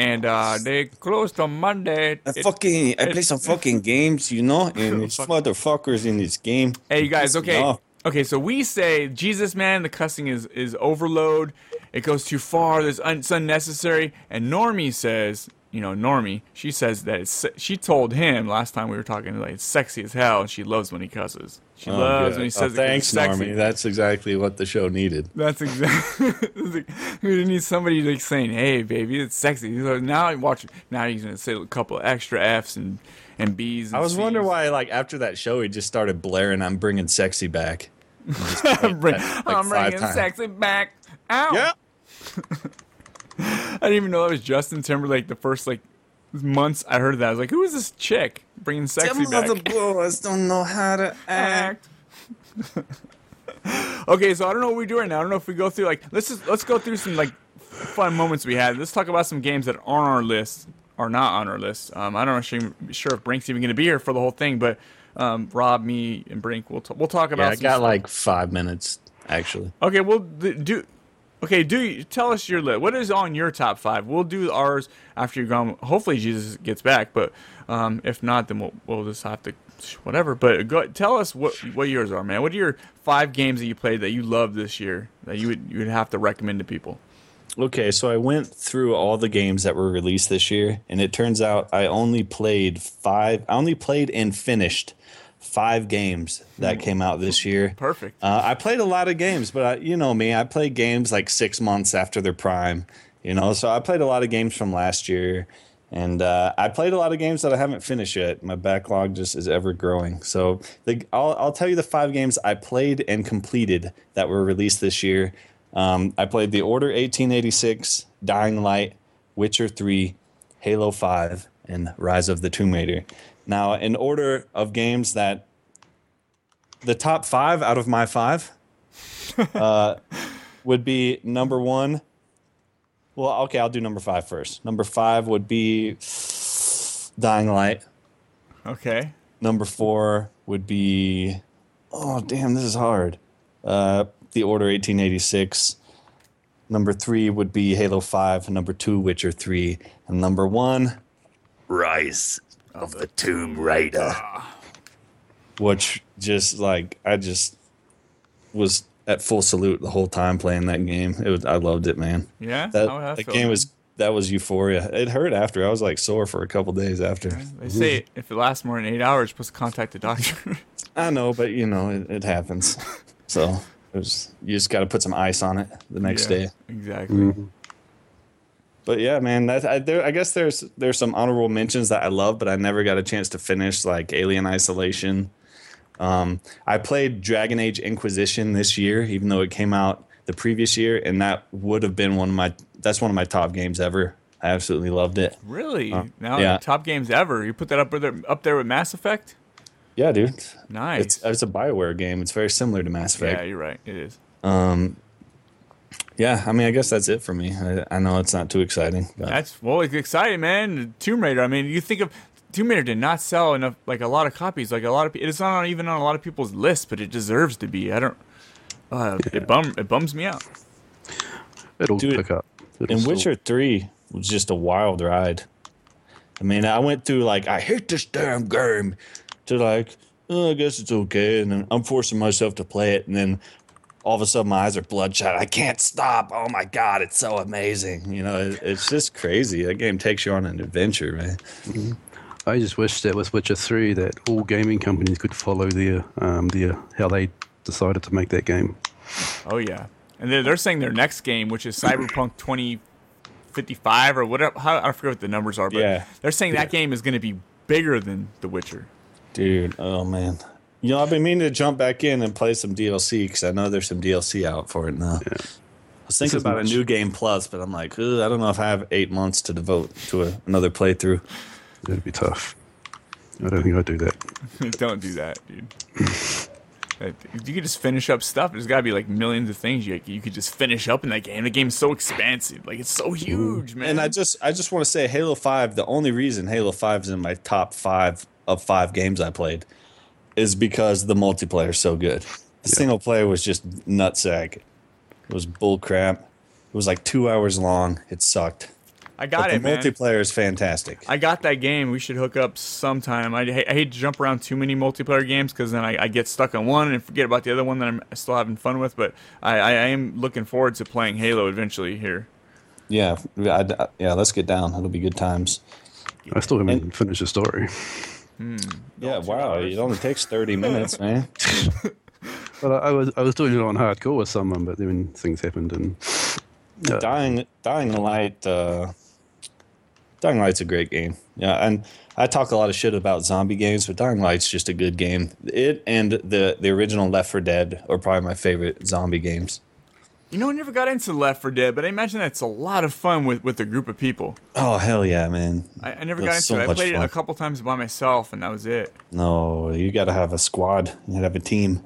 and uh, they closed on Monday. I It- fucking I play some fucking games, you know, and these Fuck. motherfuckers in this game. Hey, you guys. Okay. off. Okay. So we say Jesus, man. The cussing is is overload. It goes too far. There's un- it's unnecessary. And Normie says, you know, Normie. She says that it's. She told him last time we were talking like it's sexy as hell, and she loves when he cusses. She Oh, loves good. when he Oh, says 'cause thanks, it's sexy. Normie. That's exactly what the show needed. That's exactly. we need somebody like saying, "Hey, baby, it's sexy." So now watch. Now he's gonna say a couple of extra Fs and and Bs. And I was wondering why, like after that show, he just started blaring. I'm bringing sexy back. And just played I'm, bring, that, like, I'm bringing times. sexy back. Yeah. I didn't even know that was Justin Timberlake. The first like months I heard that, I was like, "Who is this chick bringing sexy Them back?" other boys don't know how to act. act. okay, so I don't know what we do right now. I don't know if we go through like let's just let's go through some like fun moments we had. Let's talk about some games that aren't on our list, are not on our list. Um, I don't know sure, sure if Brink's even going to be here for the whole thing, but um, Rob, me, and Brink, we'll t- we'll talk about. Yeah, I some got stuff. like five minutes actually. Okay, well, th- do okay. Do tell us your list. What is on your top five? We'll do ours after you're gone. Hopefully, Jesus gets back, but um, if not, then we'll we'll just have to whatever. But go, tell us what what yours are, man. What are your five games that you played that you love this year that you would you would have to recommend to people? Okay, so I went through all the games that were released this year, and it turns out I only played five. I only played and finished five games that came out this year. Perfect. Uh, I played a lot of games, but I, you know me, I play games like six months after their prime. You know, so I played a lot of games from last year, and uh, I played a lot of games that I haven't finished yet. My backlog just is ever growing. So the, I'll, I'll tell you the five games I played and completed that were released this year. Um, I played The Order 1886, Dying Light, Witcher 3, Halo 5, and Rise of the Tomb Raider. Now, in order of games that the top five out of my five uh, would be number one. Well, okay, I'll do number five first. Number five would be Dying Light. Okay. Number four would be, oh, damn, this is hard. Uh, the Order 1886. Number three would be Halo 5. Number two, Witcher 3. And number one, Rise of the Tomb Raider. Which just like, I just was at full salute the whole time playing that game. It was, I loved it, man. Yeah. That, How would that that game was, that was euphoria. It hurt after. I was like sore for a couple days after. They say if it lasts more than eight hours, you're supposed to contact the doctor. I know, but you know, it, it happens. So it was, you just got to put some ice on it the next Yeah, day. Exactly. Mm-hmm. But yeah, man, that I, there, I guess there's there's some honorable mentions that I love, but I never got a chance to finish, like Alien Isolation. Um, I played Dragon Age Inquisition this year, even though it came out the previous year, and that would have been one of my that's one of my top games ever. I absolutely loved it. Really? Uh, now yeah. top games ever. You put that up there up there with Mass Effect? Yeah, dude. Nice. It's it's a Bioware game. It's very similar to Mass Effect. yeah, you're right. It is. Yeah, I mean, I guess that's it for me. I, I know it's not too exciting. But That's well, it's exciting, man. Tomb Raider. I mean, you think of Tomb Raider did not sell enough, like a lot of copies. Like a lot of, pe- it's not even on a lot of people's lists, but it deserves to be. I don't. Uh, It bum it bums me out. It'll Dude, pick up. It'll And still- Witcher 3 was just a wild ride. I mean, I went through like, I hate this damn game to like, oh, I guess it's okay. And then I'm forcing myself to play it. And then all of a sudden my eyes are bloodshot. I can't stop. Oh my God, it's so amazing. You know, it, it's just crazy. That game takes you on an adventure, man. I just wish that with Witcher 3 that all gaming companies could follow their, um, their how they decided to make that game. Oh yeah, and they're, they're saying their next game, which is Cyberpunk 2055 or whatever. How, I forget what the numbers are, but Yeah. they're saying that game is going to be bigger than The Witcher. Dude, oh man. You know, I've been meaning to jump back in and play some DLC because I know there's some DLC out for it now. I was thinking about much- a new game plus, but I'm like, I don't know if I have eight months to devote to a, another playthrough. That'd be tough. I don't think I'd do that. Don't do that, dude. You could just finish up stuff. There's got to be like millions of things you you could just finish up in that game. The game's so expansive, like it's so huge, man. And I just, I just want to say, Halo Five. The only reason Halo Five is in my top five of five games I played is because the multiplayer is so good. The single player was just nutsack. It was bull crap. It was like two hours long. It sucked. I got but it, the man. multiplayer is fantastic. I got that game. We should hook up sometime. I, I hate to jump around too many multiplayer games because then I, I get stuck on one and forget about the other one that I'm still having fun with. But I, I, I am looking forward to playing Halo eventually here. Yeah, I, uh, yeah. Let's get down. It'll be good times. I still haven't finished the story. Yeah, wow. It only takes thirty minutes, man. But I, I was I was doing it on hardcore with someone, but then things happened and uh, Dying, Dying Light. Uh, Dying Light's a great game. Yeah, and I talk a lot of shit about zombie games, but Dying Light's just a good game. It and the the original Left 4 Dead are probably my favorite zombie games. You know, I never got into Left 4 Dead, but I imagine that's a lot of fun with, with a group of people. Oh hell yeah, man! I, I never got into so it. I played it a couple times by myself, and that was it. No, you got to have a squad. You got to have a team.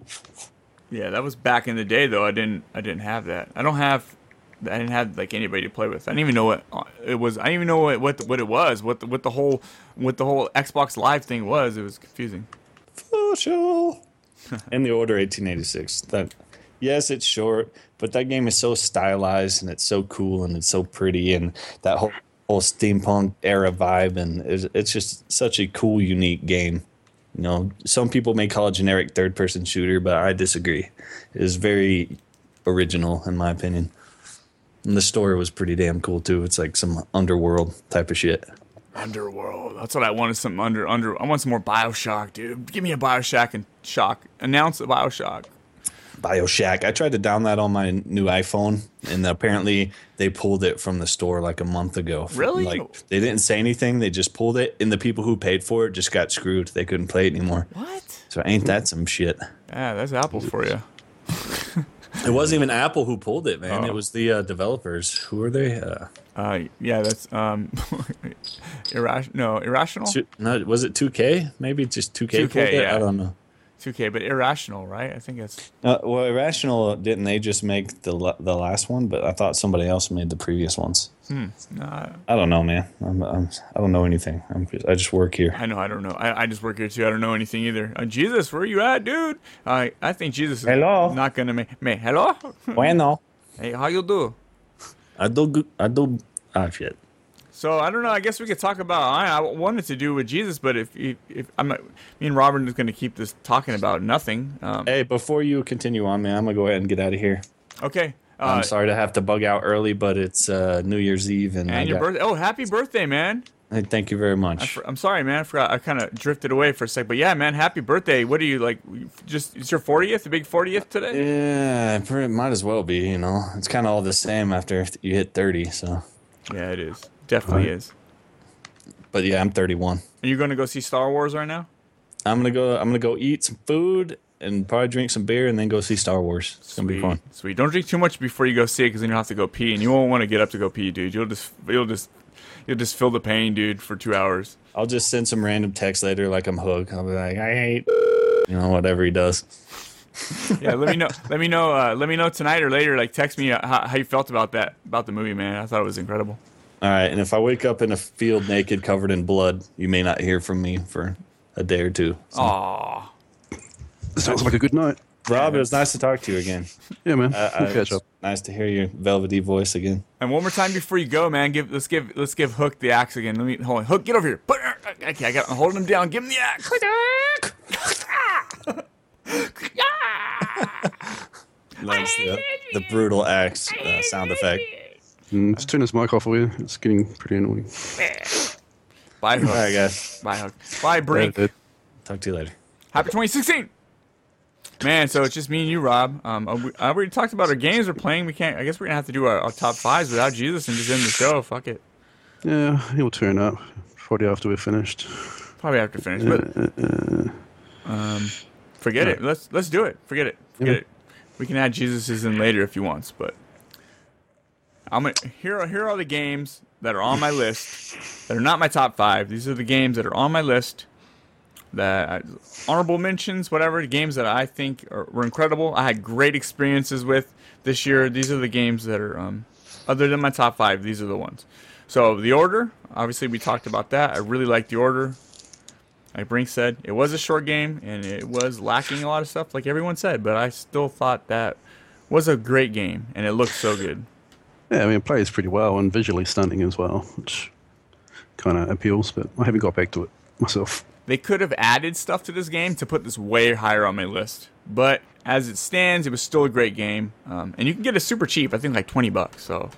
Yeah, that was back in the day, though. I didn't I didn't have that. I don't have I didn't have like anybody to play with. I didn't even know what uh, it was. I didn't even know what what, what it was. What the, what the whole what the whole Xbox Live thing was. It was confusing. Social. In the Order 1886. That yes, it's short, but that game is so stylized and it's so cool and it's so pretty and that whole, whole steampunk era vibe and it's, it's just such a cool, unique game. You know, some people may call it generic third person shooter, but I disagree. It is very original in my opinion. And the story was pretty damn cool too. It's like some underworld type of shit. Underworld. That's what I wanted. Some under under. I want some more Bioshock, dude. Give me a Bioshock and shock. Announce a Bioshock. Bioshock. I tried to download that on my new iPhone, and apparently they pulled it from the store like a month ago. Really? Like they didn't say anything. They just pulled it, and the people who paid for it just got screwed. They couldn't play it anymore. What? So ain't that some shit? Yeah, that's Apple for you. It wasn't even Apple who pulled it, man. Oh. It was the uh, developers. Who are they? Uh, Uh, yeah, that's um, irrational. No, irrational. two, no, was it 2K? Maybe just 2K. 2K, pulled it? yeah. I don't know. 2K, but irrational, right? I think it's. Uh, well, Irrational didn't they just make the the last one? But I thought somebody else made the previous ones. Nah, I don't know, man. I'm, I'm, I don't know anything. I'm just, I just work here. I know. I don't know. I, I just work here too. I don't know anything either. Uh, Jesus, where are you at, dude? I I think Jesus is Hello? not gonna make me. Hello. Bueno. hey, how you do? I do. go- I do. Ah, shit. So I don't know. I guess we could talk about. I, I wanted to do with Jesus, but if if, if I'm not, me and Robert is going to keep this talking about nothing. Um, Hey, before you continue on, man, I'm gonna go ahead and get out of here. okay. Uh, I'm sorry to have to bug out early, but it's uh, New Year's Eve, and, And your got- birthday. Oh, happy birthday, man! Hey, thank you very I much. for, I'm sorry, man. I forgot. I kind of drifted away for a sec, but yeah, man. Happy birthday! What are you like? Just it's your 40th, the big 40th today. yeah, it might as well be. You know, it's kind of all the same after you hit 30. So, Yeah, it is. Definitely is. but yeah, I'm 31. Are you going to go see Star Wars right now? I'm gonna go. I'm gonna go eat some food and probably drink some beer, and then go see Star Wars. It's gonna be fun. Sweet. Don't drink too much before you go see it, because then you'll have to go pee, and you won't want to get up to go pee, dude. You'll just you'll just you'll just feel the pain, dude, for two hours. I'll just send some random text later, like I'm Hook. I'll be like, I hate, you know, whatever he does. Yeah, let me know. Let me know. Uh, let me know tonight or later. Like, text me uh, how, how you felt about that about the movie, man. I thought it was incredible. All right, and if I wake up in a field naked, covered in blood, you may not hear from me for a day or two. So, Aw. Sounds like a good night. Rob, it was nice to talk to you again. Yeah, man. Uh, We'll uh, catch up. Nice to hear your velvety voice again. And one more time before you go, man. Give let's give let's give Hook the axe again. Let me hold on. Hook, get over here. Put okay, I got I'm holding him down. Give him the axe. Loves the, the brutal axe uh, sound effect. Mm, let's turn this mic off for you. It's getting pretty annoying. Bye, Hook. All right, guys. Bye, Hook. Bye, Brink. Uh, Talk to you later. Happy 2016. Man, so it's just me and you, Rob. Um, uh, we, I already talked about our games we're playing. We can't. I guess we're gonna have to do our, our top fives without Jesus and just end the show. Fuck it. yeah, he'll turn up probably after we're finished. Probably have to finish, but um, forget it. Let's let's do it. Forget it. Forget Yeah. it. We can add Jesus's in later if he wants, but I'm gonna here. Are, here are the games that are on my list that are not my top five. These are the games that are on my list. That honorable mentions, whatever games that I think are, were incredible. I had great experiences with this year. These are the games that are um, other than my top five. These are the ones. So the order, obviously, we talked about that. I really liked the order. Like Brink said, it was a short game and it was lacking a lot of stuff, like everyone said. But I still thought that was a great game and it looked so good. Yeah, I mean, it plays pretty well and visually stunning as well, which kind of appeals, but I haven't got back to it myself. They could have added stuff to this game to put this way higher on my list, but as it stands, it was still a great game. Um, and you can get it super cheap. I think like twenty bucks. So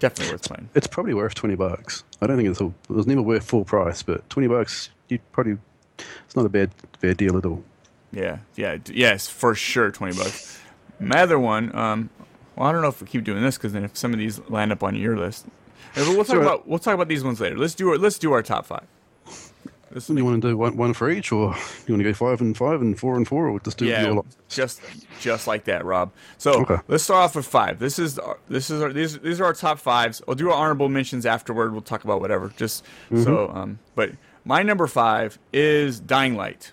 definitely worth playing. It's probably worth 20 bucks. I don't think it's a, it was never worth full price, but 20 bucks, you'd probably, it's not a bad, bad deal at all. Yeah, yeah, yes, for sure, twenty bucks. My other one, um, well, I don't know if we keep doing this because then if some of these land up on your list, Uh, we'll talk Sure. about we'll talk about these ones later. Let's do our let's do our top five. Let's Do you want to do one, one for each, or you want to go five and five and four and four, or just do yeah, just just like that, Rob. So Okay. let's start off with five. This is this is our, these these are our top fives. We'll do our honorable mentions afterward. We'll talk about whatever. Just so, um, but my number five is Dying Light.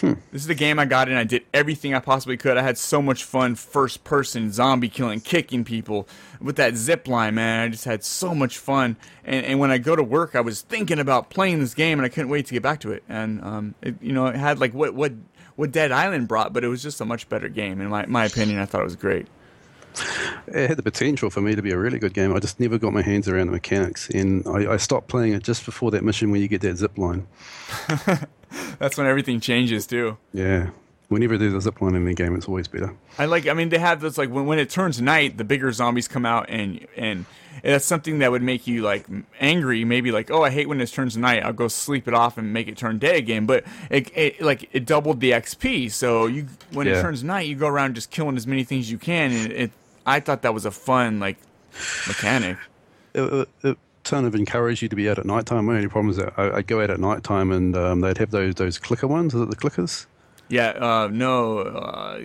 This is the game I got in. I did everything I possibly could. I had so much fun first person zombie killing, kicking people with that zip line, man. I just had so much fun. And, and when I go to work, I was thinking about playing this game, and I couldn't wait to get back to it. And um, it, you know, it had like what what what Dead Island brought, but it was just a much better game. In my my opinion, I thought it was great. It had the potential for me to be a really good game. I just never got my hands around the mechanics, and I, I stopped playing it just before that mission where you get that zip line. That's when everything changes too. Yeah. Whenever there's a zip line in the game, it's always better. I like. I mean, they have this like when when it turns night, the bigger zombies come out, and and that's something that would make you like angry. Maybe like, oh, I hate when it turns night. I'll go sleep it off and make it turn day again. But it, it like it doubled the XP. So you when it turns night, you go around just killing as many things as you can. And it, I thought that was a fun like mechanic. It, it, kind of encouraged you to be out at night time. My only problem is that I, I'd go out at night time and um, they'd have those those clicker ones. Is it the clickers? Yeah. Uh, no. Uh,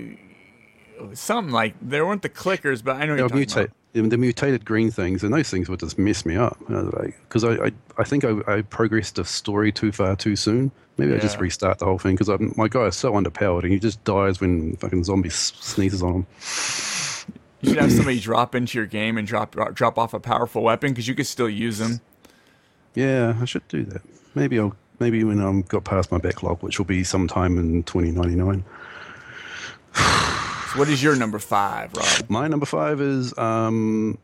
something like there weren't the clickers, but I know you're talking about. mutate. The mutated green things, and those things would just mess me up. Because I, I, I think I, I progressed the story too far too soon. Maybe I just restart the whole thing because my guy is so underpowered and he just dies when fucking zombie sneezes on him. You should have somebody drop into your game and drop drop off a powerful weapon because you could still use them. Yeah, I should do that. Maybe I'll maybe when I'm got past my backlog, which will be sometime in 2099. So what is your number five, Rob? My number five is um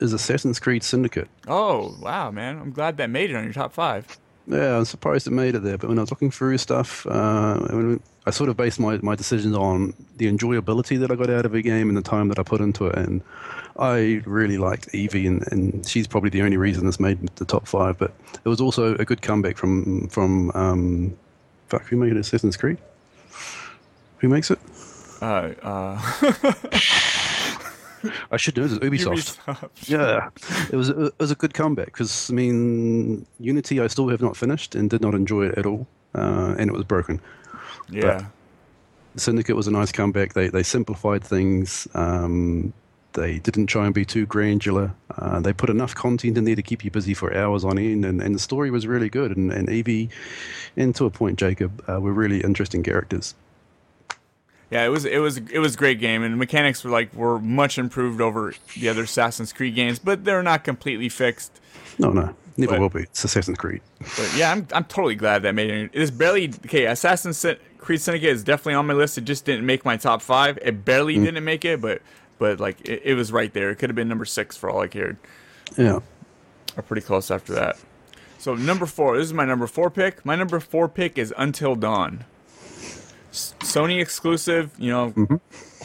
is Assassin's Creed Syndicate. Oh wow, man! I'm glad that made it on your top five. Yeah, I'm surprised it made it there. But when I was looking through stuff, uh, when I sort of based my, my decisions on the enjoyability that I got out of a game and the time that I put into it. And I really liked Evie, and, and she's probably the only reason this made the top five. But it was also a good comeback from from um, fuck who made Assassin's Creed? Who makes it? Uh, uh, I should know. It's Ubisoft. Ubisoft. Yeah, it was it was a good comeback because I mean Unity I still have not finished and did not enjoy it at all, uh, and it was broken. Yeah, Syndicate was a nice comeback. They they simplified things. Um, they didn't try and be too granular. Uh, they put enough content in there to keep you busy for hours on end, and, and the story was really good. And, and Evie, and to a point, Jacob, uh, were really interesting characters. yeah. It was it was it was a great game, and mechanics were like were much improved over the other Assassin's Creed games, but they're not completely fixed. No, no, never But- will be. It's Assassin's Creed. But yeah, I'm I'm totally glad that made it. It's barely okay. Assassin's Creed Syndicate is definitely on my list. It just didn't make my top five. It barely mm. didn't make it, but but like it, it was right there. It could have been number six for all I cared. Yeah. or pretty close after that. So number four, this is my number four pick. My number four pick is Until Dawn. Sony exclusive, you know, mm-hmm.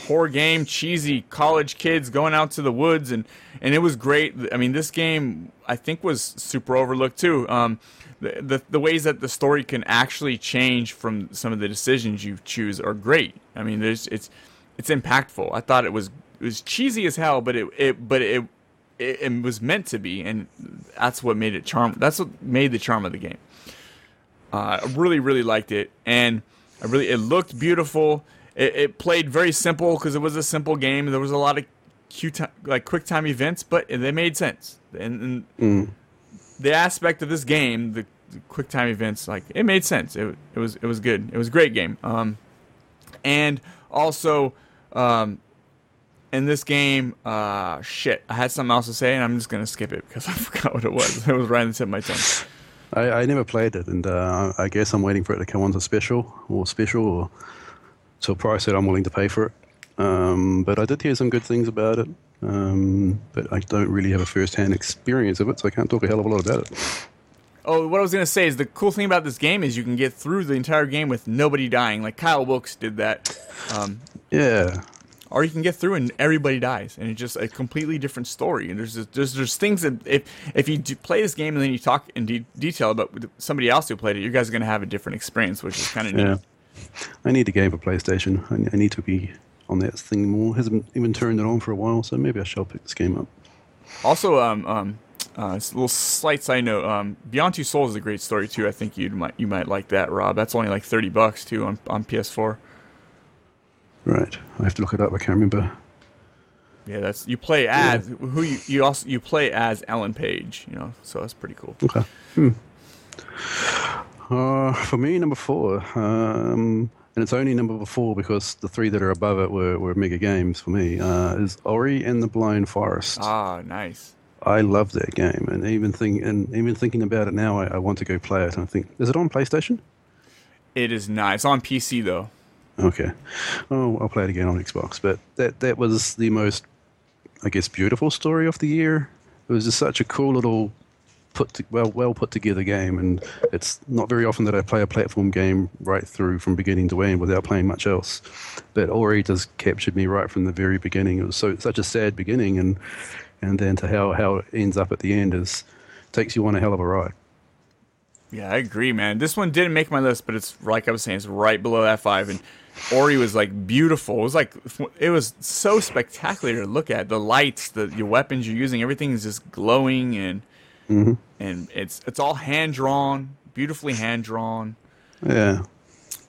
Horror game, cheesy college kids going out to the woods, and and it was great. I mean, this game I think was super overlooked too. Um, the, the the ways that the story can actually change from some of the decisions you choose are great. I mean, there's it's it's impactful. I thought it was it was cheesy as hell, but it, it but it it, it was meant to be, and that's what made it charm. That's what made the charm of the game. Uh, I really, really liked it, and I really it looked beautiful. It, it played very simple because it was a simple game. There was a lot of cute, like quick time events, but they made sense. And, and the aspect of this game, the, the quick time events, like it made sense. It, it was it was good. It was a great game. Um, and also, um, in this game, uh, shit, I had something else to say, and I'm just gonna skip it because I forgot what it was. It was right on the tip of my tongue. I, I never played it, and uh, I guess I'm waiting for it to come on onto special or special or to a price that I'm willing to pay for it. Um, but I did hear some good things about it, um, but I don't really have a first-hand experience of it, so I can't talk a hell of a lot about it. Oh, what I was gonna say is the cool thing about this game is you can get through the entire game with nobody dying. Like Kyle Wilkes did that, um, Yeah, or you can get through and everybody dies, and it's just a completely different story. And there's just, there's there's things that if if you do play this game and then you talk in de- detail about somebody else who played it, you guys are gonna have a different experience, which is kind of neat. Yeah. I need a game for PlayStation. I, I need to be on that thing more. Hasn't even turned it on for a while, so maybe I shall pick this game up. Also, um, um, uh, a little slight side note. Um, Beyond Two Souls is a great story too. I think you might you might like that, Rob. That's only like thirty bucks too on on PS4. Right, I have to look it up. I can't remember. Yeah, that's you play as who you, you also you play as Ellen Page. You know, so that's pretty cool. Okay. Hmm. Uh, for me, number four. Um, and it's only number four because the three that are above it were, were mega games for me. Uh, is Ori and the Blind Forest. Ah, nice. I love that game, and even think and even thinking about it now, I, I want to go play it. And I think, is it on PlayStation? It is not. It's on PC though. Okay. Oh, I'll play it again on Xbox. But that that was the most, I guess, beautiful story of the year. It was just such a cool little, put to, well well put together game, and it's not very often that I play a platform game right through from beginning to end without playing much else. But Ori just captured me right from the very beginning. It was so such a sad beginning, and and then to how how it ends up at the end is takes you on a hell of a ride. Yeah, I agree, man. This one didn't make my list, but it's like I was saying, it's right below that five. And Ori was like beautiful. It was like it was so spectacular to look at. The lights, the your weapons you're using, everything is just glowing and mm-hmm. And it's it's all hand drawn, beautifully hand drawn. Yeah.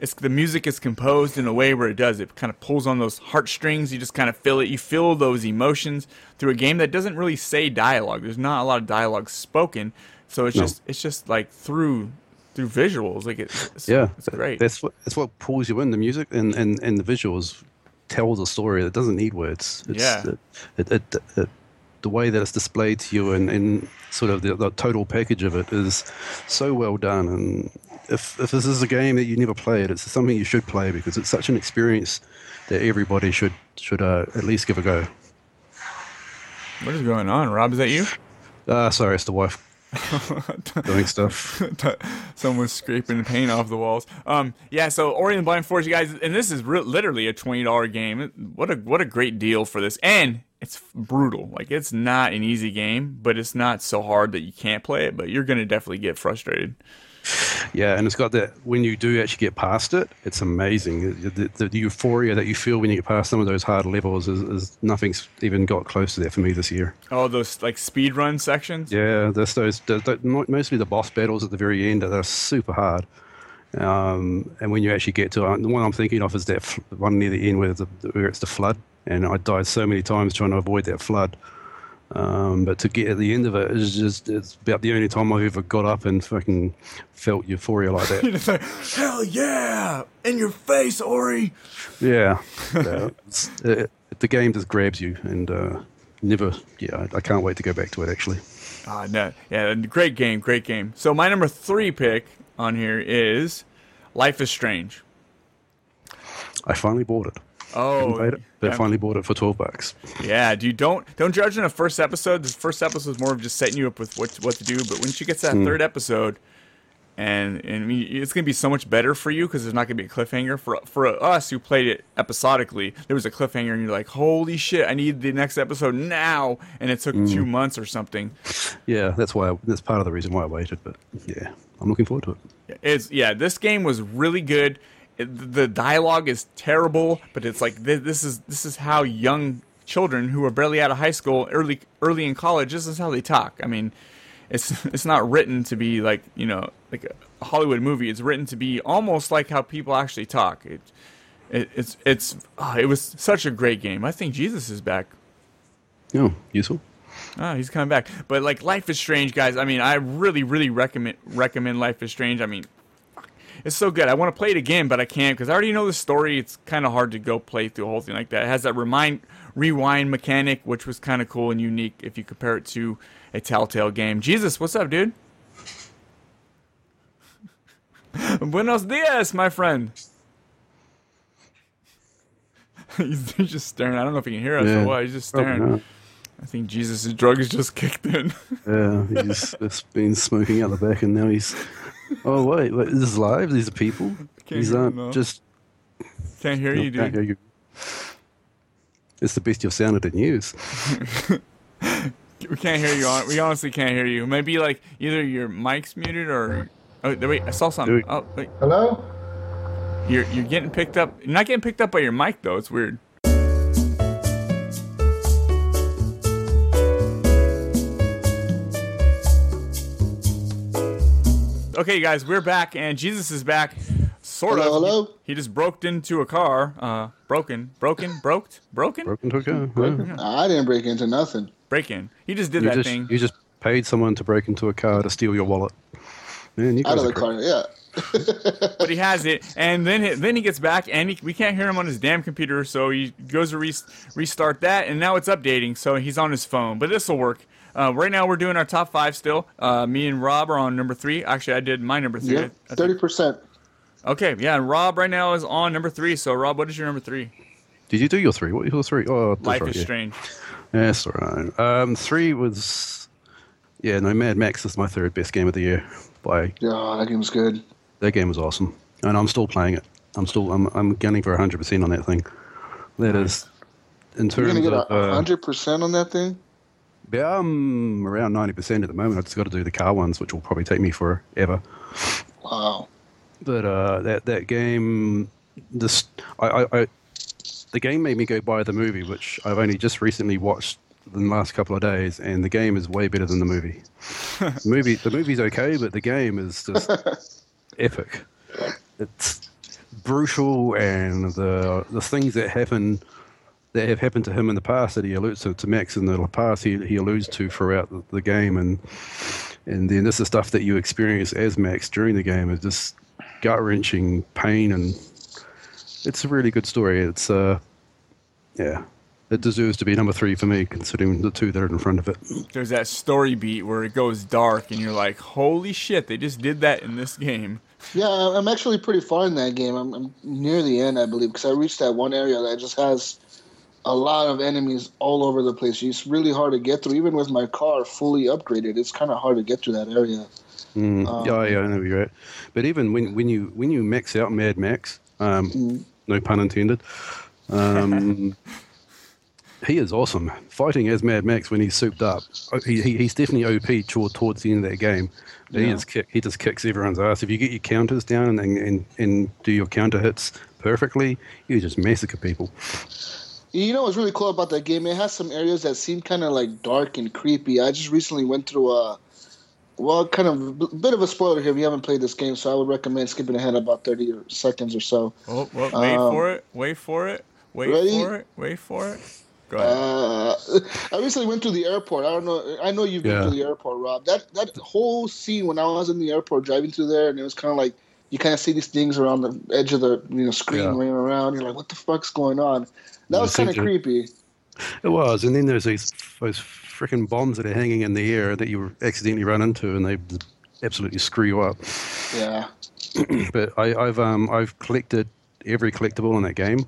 It's the music is composed in a way where it does it kind of pulls on those heartstrings. You just kind of feel it. You feel those emotions through a game that doesn't really say dialogue. There's not a lot of dialogue spoken, so it's No. just it's just like through through visuals. Like it, it's, Yeah, it's great. That's what that's what pulls you in. The music and, and, and the visuals tells a story that doesn't need words. It's, Yeah. It, it, it, it, the way that it's displayed to you and, and sort of the, the total package of it is so well done. And if if this is a game that you never played, it's something you should play because it's such an experience that everybody should should uh, at least give a go. What is going on, Rob? Is that you? Ah, sorry, it's the wife doing stuff. Someone's scraping paint off the walls. Um, yeah. So Ori and the Blind Forest, you guys, and this is re- literally a twenty dollar game. What a what a great deal for this, and it's brutal. Like it's not an easy game, but it's not so hard that you can't play it. But you're gonna definitely get frustrated. Yeah, and it's got that when you do actually get past it, it's amazing. The, the, the euphoria that you feel when you get past some of those hard levels is, is nothing's even got close to that for me this year. Oh, those like speed run sections. Yeah, those, the, the, mo- mostly the boss battles at the very end are super hard. Um, and when you actually get to it, the one I'm thinking of is that one near the end where, the, where it's the flood, and I died so many times trying to avoid that flood. Um, but to get at the end of it is just it's about the only time I've ever got up and fucking felt euphoria like that. Like, hell yeah, in your face, Ori. Yeah, yeah. It's- it, the game just grabs you, and uh, never. Yeah, I, I can't wait to go back to it. Actually, Ah, no, yeah, great game, great game. So my number three pick on here is Life is Strange. I finally bought it. Oh, Haven't played it, but yeah. finally bought it for twelve bucks. Yeah, dude, don't don't judge in the first episode. The first episode is more of just setting you up with what what to do. But when she gets to that Hmm. third episode, and and it's gonna be so much better for you because there's not gonna be a cliffhanger. For for us who played it episodically, there was a cliffhanger, and you're like, holy shit, I need the next episode now, and it took Hmm. two months or something. Yeah, that's why. I, that's part of the reason why I waited. But yeah, I'm looking forward to it. It's yeah, this game was really good. It, the dialogue is terrible, but it's like this, this is this is how young children who are barely out of high school, early early in college, this is how they talk. I mean, it's it's not written to be like you know like a Hollywood movie. It's written to be almost like how people actually talk. It, it it's it's ah, it was such a great game. I think Jesus is back. Oh, useful. Oh, he's coming back. But like Life is Strange, guys. I mean, I really, really recommend recommend Life is Strange. I mean, it's so good. I want to play it again, but I can't because I already know the story. It's kind of hard to go play through a whole thing like that. It has that remind rewind mechanic, which was kind of cool and unique if you compare it to a Telltale game. Jesus, what's up, dude? Buenos dias, my friend. he's, just staring. I don't know if he can hear us Yeah. or what. He's just staring. I think Jesus' drugs just kicked in. Yeah, he's just been smoking out the back, and now he's. Oh wait, wait this is live. These are people. Can't These hear aren't him, though. just. Can't hear no, you, can't hear you. It's the best you've sounded in years. We can't hear you. hon- We honestly can't hear you. Maybe like either your mic's muted or. Oh there- wait, I saw something. Oh wait, Hello? you're you're getting picked up. You're not getting picked up by your mic though. It's weird. Okay, guys, we're back, and Jesus is back. Sort Hello, of. hello? He, he just broke into a car. Uh, broken, broken, broked, broken, Broken to a car. yeah. I didn't break into nothing. break in. He just did You that just thing. you just paid someone to break into a car to steal your wallet. Man, you out of the car. Yeah. but he has it, and then he, then he gets back, and he, we can't hear him on his damn computer, so he goes to re- restart that, and now it's updating, so he's on his phone. But this will work. Uh, right now, we're doing our top five still. Uh, me and Rob are on number three. Actually, I did my number three. Yeah. I. Thirty percent. Okay, yeah, and Rob right now is on number three. So, Rob, what is your number three? Did you do your three? What was your three? Oh, that's Life right, is yeah. Strange. Yeah, that's all right. Um, three was, yeah, no, Mad Max is my third best game of the year. By Yeah, that game's good. that game was awesome, and I'm still playing it. I'm still, I'm, I'm gunning for 100 percent on that thing. That is, in terms You're terms gonna get of, a uh, hundred percent on that thing. Yeah, I'm around 90 percent at the moment. I've just got to do the car ones, which will probably take me forever. Wow. But uh, that that game, this I, I, I, the game made me go buy the movie, which I've only just recently watched in the last couple of days, and the game is way better than the movie. the movie, the movie's okay, but the game is just epic. It's brutal, and the the things that happen that have happened to him in the past that he alludes to, to Max in the past, he, he alludes to throughout the, the game, and and then this is stuff that you experience as Max during the game is just gut wrenching pain, and it's a really good story. It's uh, yeah, it deserves to be number three for me, considering the two that are in front of it. There's that story beat where it goes dark, and you're like, "Holy shit! They just did that in this game." Yeah, I- I'm actually pretty far in that game. I'm, I'm near the end, I believe, because I reached that one area that just has a lot of enemies all over the place. It's really hard to get through, even with my car fully upgraded. It's kind of hard to get through that area. Mm. Um, yeah, yeah, I know you're right. But even when when you when you max out Mad Max, um, Mm. no pun intended, um, he is awesome. Fighting as Mad Max when he's souped up, oh, he, he, he's definitely OP toward, towards the end of that game. He Yeah. just kick, he just kicks everyone's ass. If you get your counters down and, and and do your counter hits perfectly, you just massacre people. You know what's really cool about that game? It has some areas that seem kind of like dark and creepy. I just recently went through a, well, kind of a bit of a spoiler here if you haven't played this game, so I would recommend skipping ahead about 30 seconds or so. Oh, well, wait Um, for it. Wait for it. Wait ready? for it. Wait for it. Go ahead. Uh, I recently went to the airport. I don't know. I know you've been to the airport, Rob. That that whole scene when I was in the airport driving through there, and it was kind of like you kind of see these things around the edge of the you know screen Yeah. running around. You're like, what the fuck's going on? That was kind of creepy. It was, and then there's these those freaking bombs that are hanging in the air that you accidentally run into, and they absolutely screw you up. Yeah. but I, I've um I've collected every collectible in that game,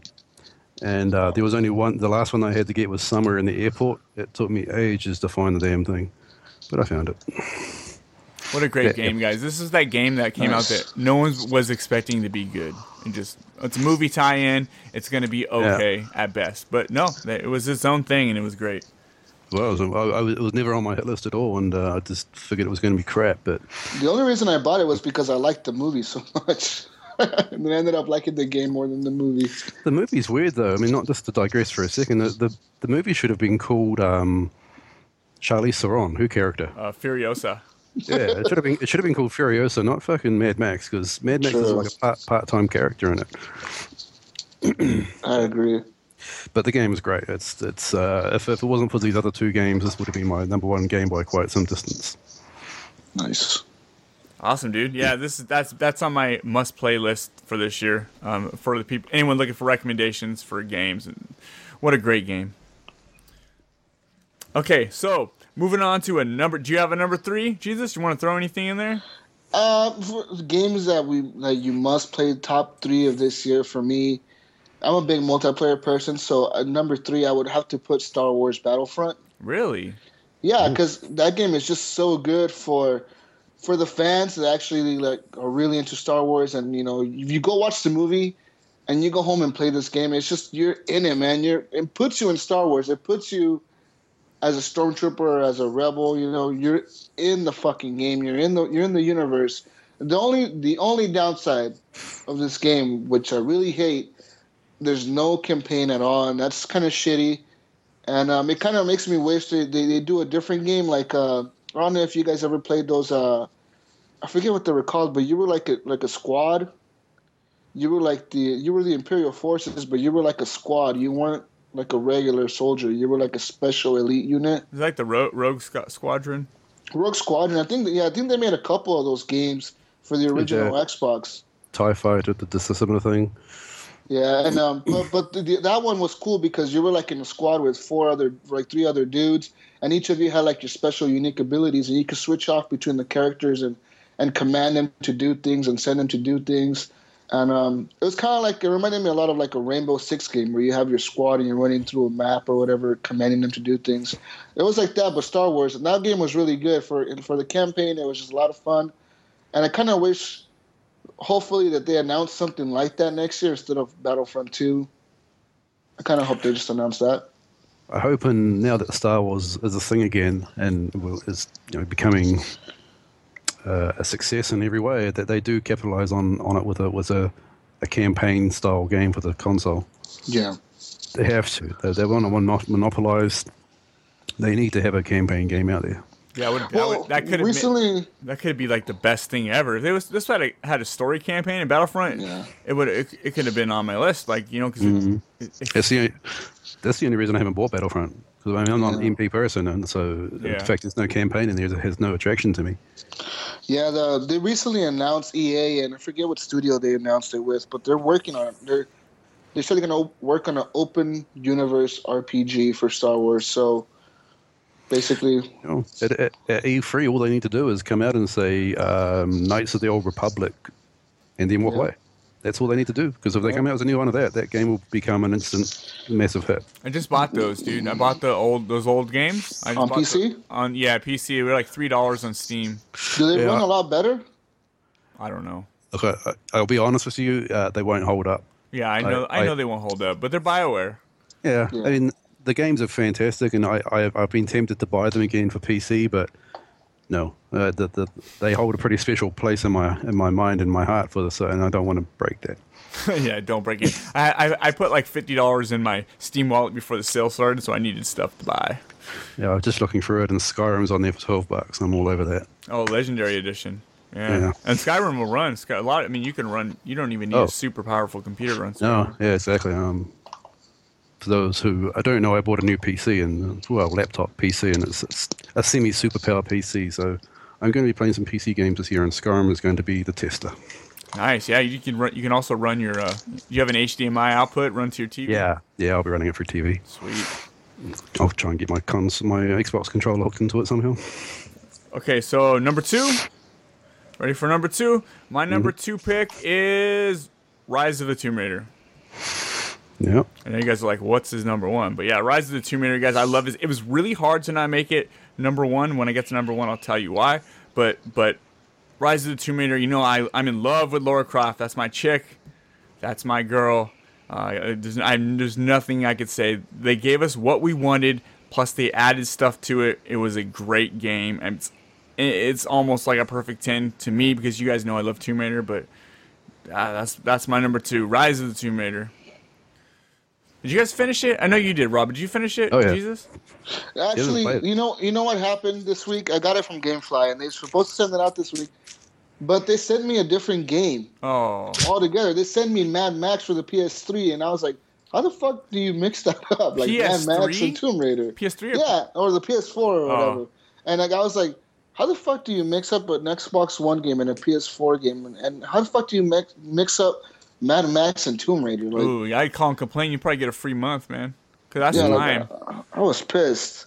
and uh, there was only one. The last one I had to get was somewhere in the airport. It took me ages to find the damn thing, but I found it. What a great yeah, game, guys! This is that game that came Nice. out that no one was expecting to be good, and just it's a movie tie-in. It's going to be okay at best, but no, it was its own thing, and it was great. Well, it was, I, I was, it was never on my hit list at all, and uh, I just figured it was going to be crap. But The only reason I bought it was because I liked the movie so much. and then I ended up liking the game more than the movie. the movie's weird, though. I mean, not just to digress for a second. The the, the movie should have been called um, Charlize Theron. Who character? Uh, Furiosa. Yeah, it should have been. It should have been called Furiosa, not fucking Mad Max, because Mad Max is like a part part time character in it. I agree. But the game is great. It's it's uh, if, if it wasn't for these other two games, this would have been my number one game by quite some distance. Nice. Awesome, dude. Yeah, this is that's that's on my must play list for this year. Um, for the people, anyone looking for recommendations for games, and what a great game. Okay, so moving on to a number. Do you have a number three, Jesus? You want to throw anything in there? Uh, for games that we that you must play top three of this year for me. I'm a big multiplayer person, so at number three I would have to put Star Wars Battlefront. Really? Yeah, because that game is just so good for for the fans that actually like are really into Star Wars, and you know, if you go watch the movie and you go home and play this game, it's just you're in it, man. You're it puts you in Star Wars. It puts you as a stormtrooper, as a rebel. You know, you're in the fucking game. You're in the you're in the universe. The only the only downside of this game, which I really hate, there's no campaign at all, and that's kind of shitty. And um, it kind of makes me wish they, they, they do a different game. Like uh, I don't know if you guys ever played those. Uh, I forget what they were called, but you were like a like a squad. You were like the you were the Imperial forces, but you were like a squad. You weren't like a regular soldier. You were like a special elite unit. Is like the Ro- Rogue Squ- Squadron? Rogue Squadron. I think yeah, I think they made a couple of those games for the original Yeah. Xbox. Tie Fighter did this similar thing. Yeah, and um, but, but the, the, that one was cool because you were like in a squad with four other, like three other dudes, and each of you had like your special, unique abilities, and you could switch off between the characters and and command them to do things and send them to do things. And um, it was kind of like it reminded me a lot of like a Rainbow Six game where you have your squad and you're running through a map or whatever, commanding them to do things. It was like that, but Star Wars. And that game was really good for for the campaign. It was just a lot of fun, and I kind of wish hopefully that they announce something like that next year instead of Battlefront 2. I kind of hope they just announce that. I hope, and now that Star Wars is a thing again and is you know becoming uh, a success in every way, that they do capitalize on, on it with a with a, a campaign style game for the console. Yeah. They have to. They, they want to mono- monopolize. They need to have a campaign game out there. Yeah, would, that, Well, would, that could recently, that could be like the best thing ever. If it was this had a, had a story campaign in Battlefront, Yeah. it would it, it could have been on my list. Like you know, because That's the only, that's the only reason I haven't bought Battlefront. Because I mean, I'm not an MP person, and so Yeah. the fact there's no campaign in there it has no attraction to me. yeah, the, they recently announced EA, and I forget what studio they announced it with, but they're working on it. They're they're they're going to work on an open universe RPG for Star Wars. So basically, You know, at, at, at E3, all they need to do is come out and say um, Knights of the Old Republic, and then walk Yeah. away. That's all they need to do. Because if they come out with a new one of that, that game will become an instant massive hit. I just bought those, dude. I bought the old those old games I On bought the- PC? on yeah, PC. They were like three dollars on Steam. do they Yeah. run a lot better? I don't know. Okay, I, I- I'll be honest with you, uh, they won't hold up. Yeah, I know. I, I- know they won't hold up, but they're Bioware. Yeah, Yeah. I mean, the games are fantastic, and I, I, I've been tempted to buy them again for PC, but no, uh, the, the, they hold a pretty special place in my in my mind and my heart for this, uh, and I don't want to break that. yeah, don't break it. I, I I put like fifty dollars in my Steam wallet before the sale started, so I needed stuff to buy. Yeah, I was just looking through it, and Skyrim's on there for twelve bucks. I'm all over that. Oh, Legendary Edition. Yeah. Yeah. and Skyrim will run. Sky, a lot. I mean, you can run. You don't even need Oh. a super powerful computer to run. No, yeah, exactly. Um, for those who I don't know, I bought a new PC and well, laptop PC, and it's, it's a semi superpower PC. So I'm going to be playing some PC games this year, and Skyrim is going to be the tester. Nice. Yeah, you can run. You can also run your. Uh, you have an HDMI output run to your TV. Yeah, yeah, I'll be running it for TV. Sweet. I'll try and get my cons, my Xbox controller hooked into it somehow. Okay, so number two. Ready for number two? My number two pick is Rise of the Tomb Raider. Yeah, I know you guys are like, what's his number one? But yeah, Rise of the Tomb Raider, guys, I love this. It was really hard to not make it number one. When I get to number one, I'll tell you why. But but Rise of the Tomb Raider, you know, I I'm in love with Lara Croft. That's my chick. That's my girl. Uh, there's, I, there's nothing I could say. They gave us what we wanted, plus they added stuff to it. It was a great game, and it's, it's almost like a perfect ten to me because you guys know I love Tomb Raider. But uh, that's that's my number two, Rise of the Tomb Raider. Did you guys finish it? I know you did, Rob. Did you finish it? Oh, yeah. Jesus. Actually, it. you know, you know what happened this week? I got it from GameFly, and they're supposed to send it out this week, but they sent me a different game Oh. altogether. They sent me Mad Max for the PS3, and I was like, "How the fuck do you mix that up? Like Mad Max and Tomb Raider? PS3 or Yeah, or the PS4 or Oh. whatever." And like, I was like, "How the fuck do you mix up an Xbox One game and a PS4 game? And, and how the fuck do you mix mix up Mad Max and Tomb Raider?" Like, Ooh, call and complain. You probably get a free month, man. Cause that's yeah, time. like, I was pissed.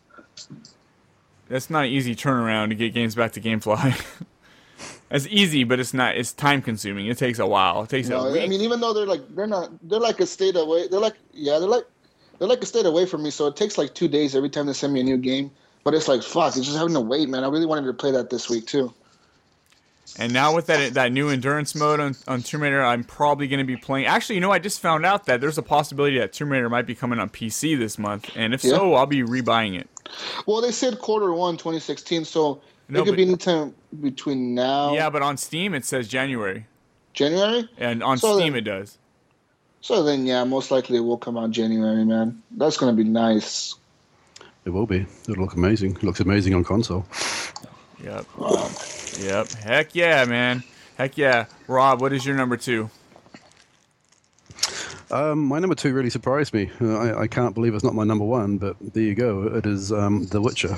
That's not an easy turnaround to get games back to GameFly. it's easy, but it's not. It's time consuming. It takes a while. It takes a No, week. I mean, even though they're like they're not they're like a state away. They're like yeah, they're like they're like a state away from me. So it takes like two days every time they send me a new game. But it's like fuck, it's just having to wait, man. I really wanted to play that this week too. And now with that that new endurance mode on, on Tomb Raider, I'm probably going to be playing. Actually, you know, I just found out that there's a possibility that Tomb Raider might be coming on PC this month, and if so, I'll be rebuying it. Well, they said quarter one, 2016, so No, it could but- be anytime between now Yeah, but on Steam it says January, January. and on So Steam then- it does. So then, yeah, most likely it will come out January, man. That's gonna be nice. it will be. It'll look amazing. It looks amazing on console. Yep. Yep. Heck yeah, man. Heck yeah. Rob, what is your number two? Um, my number two really surprised me. Uh, I, I can't believe it's not my number one, but there you go. It is um, The Witcher.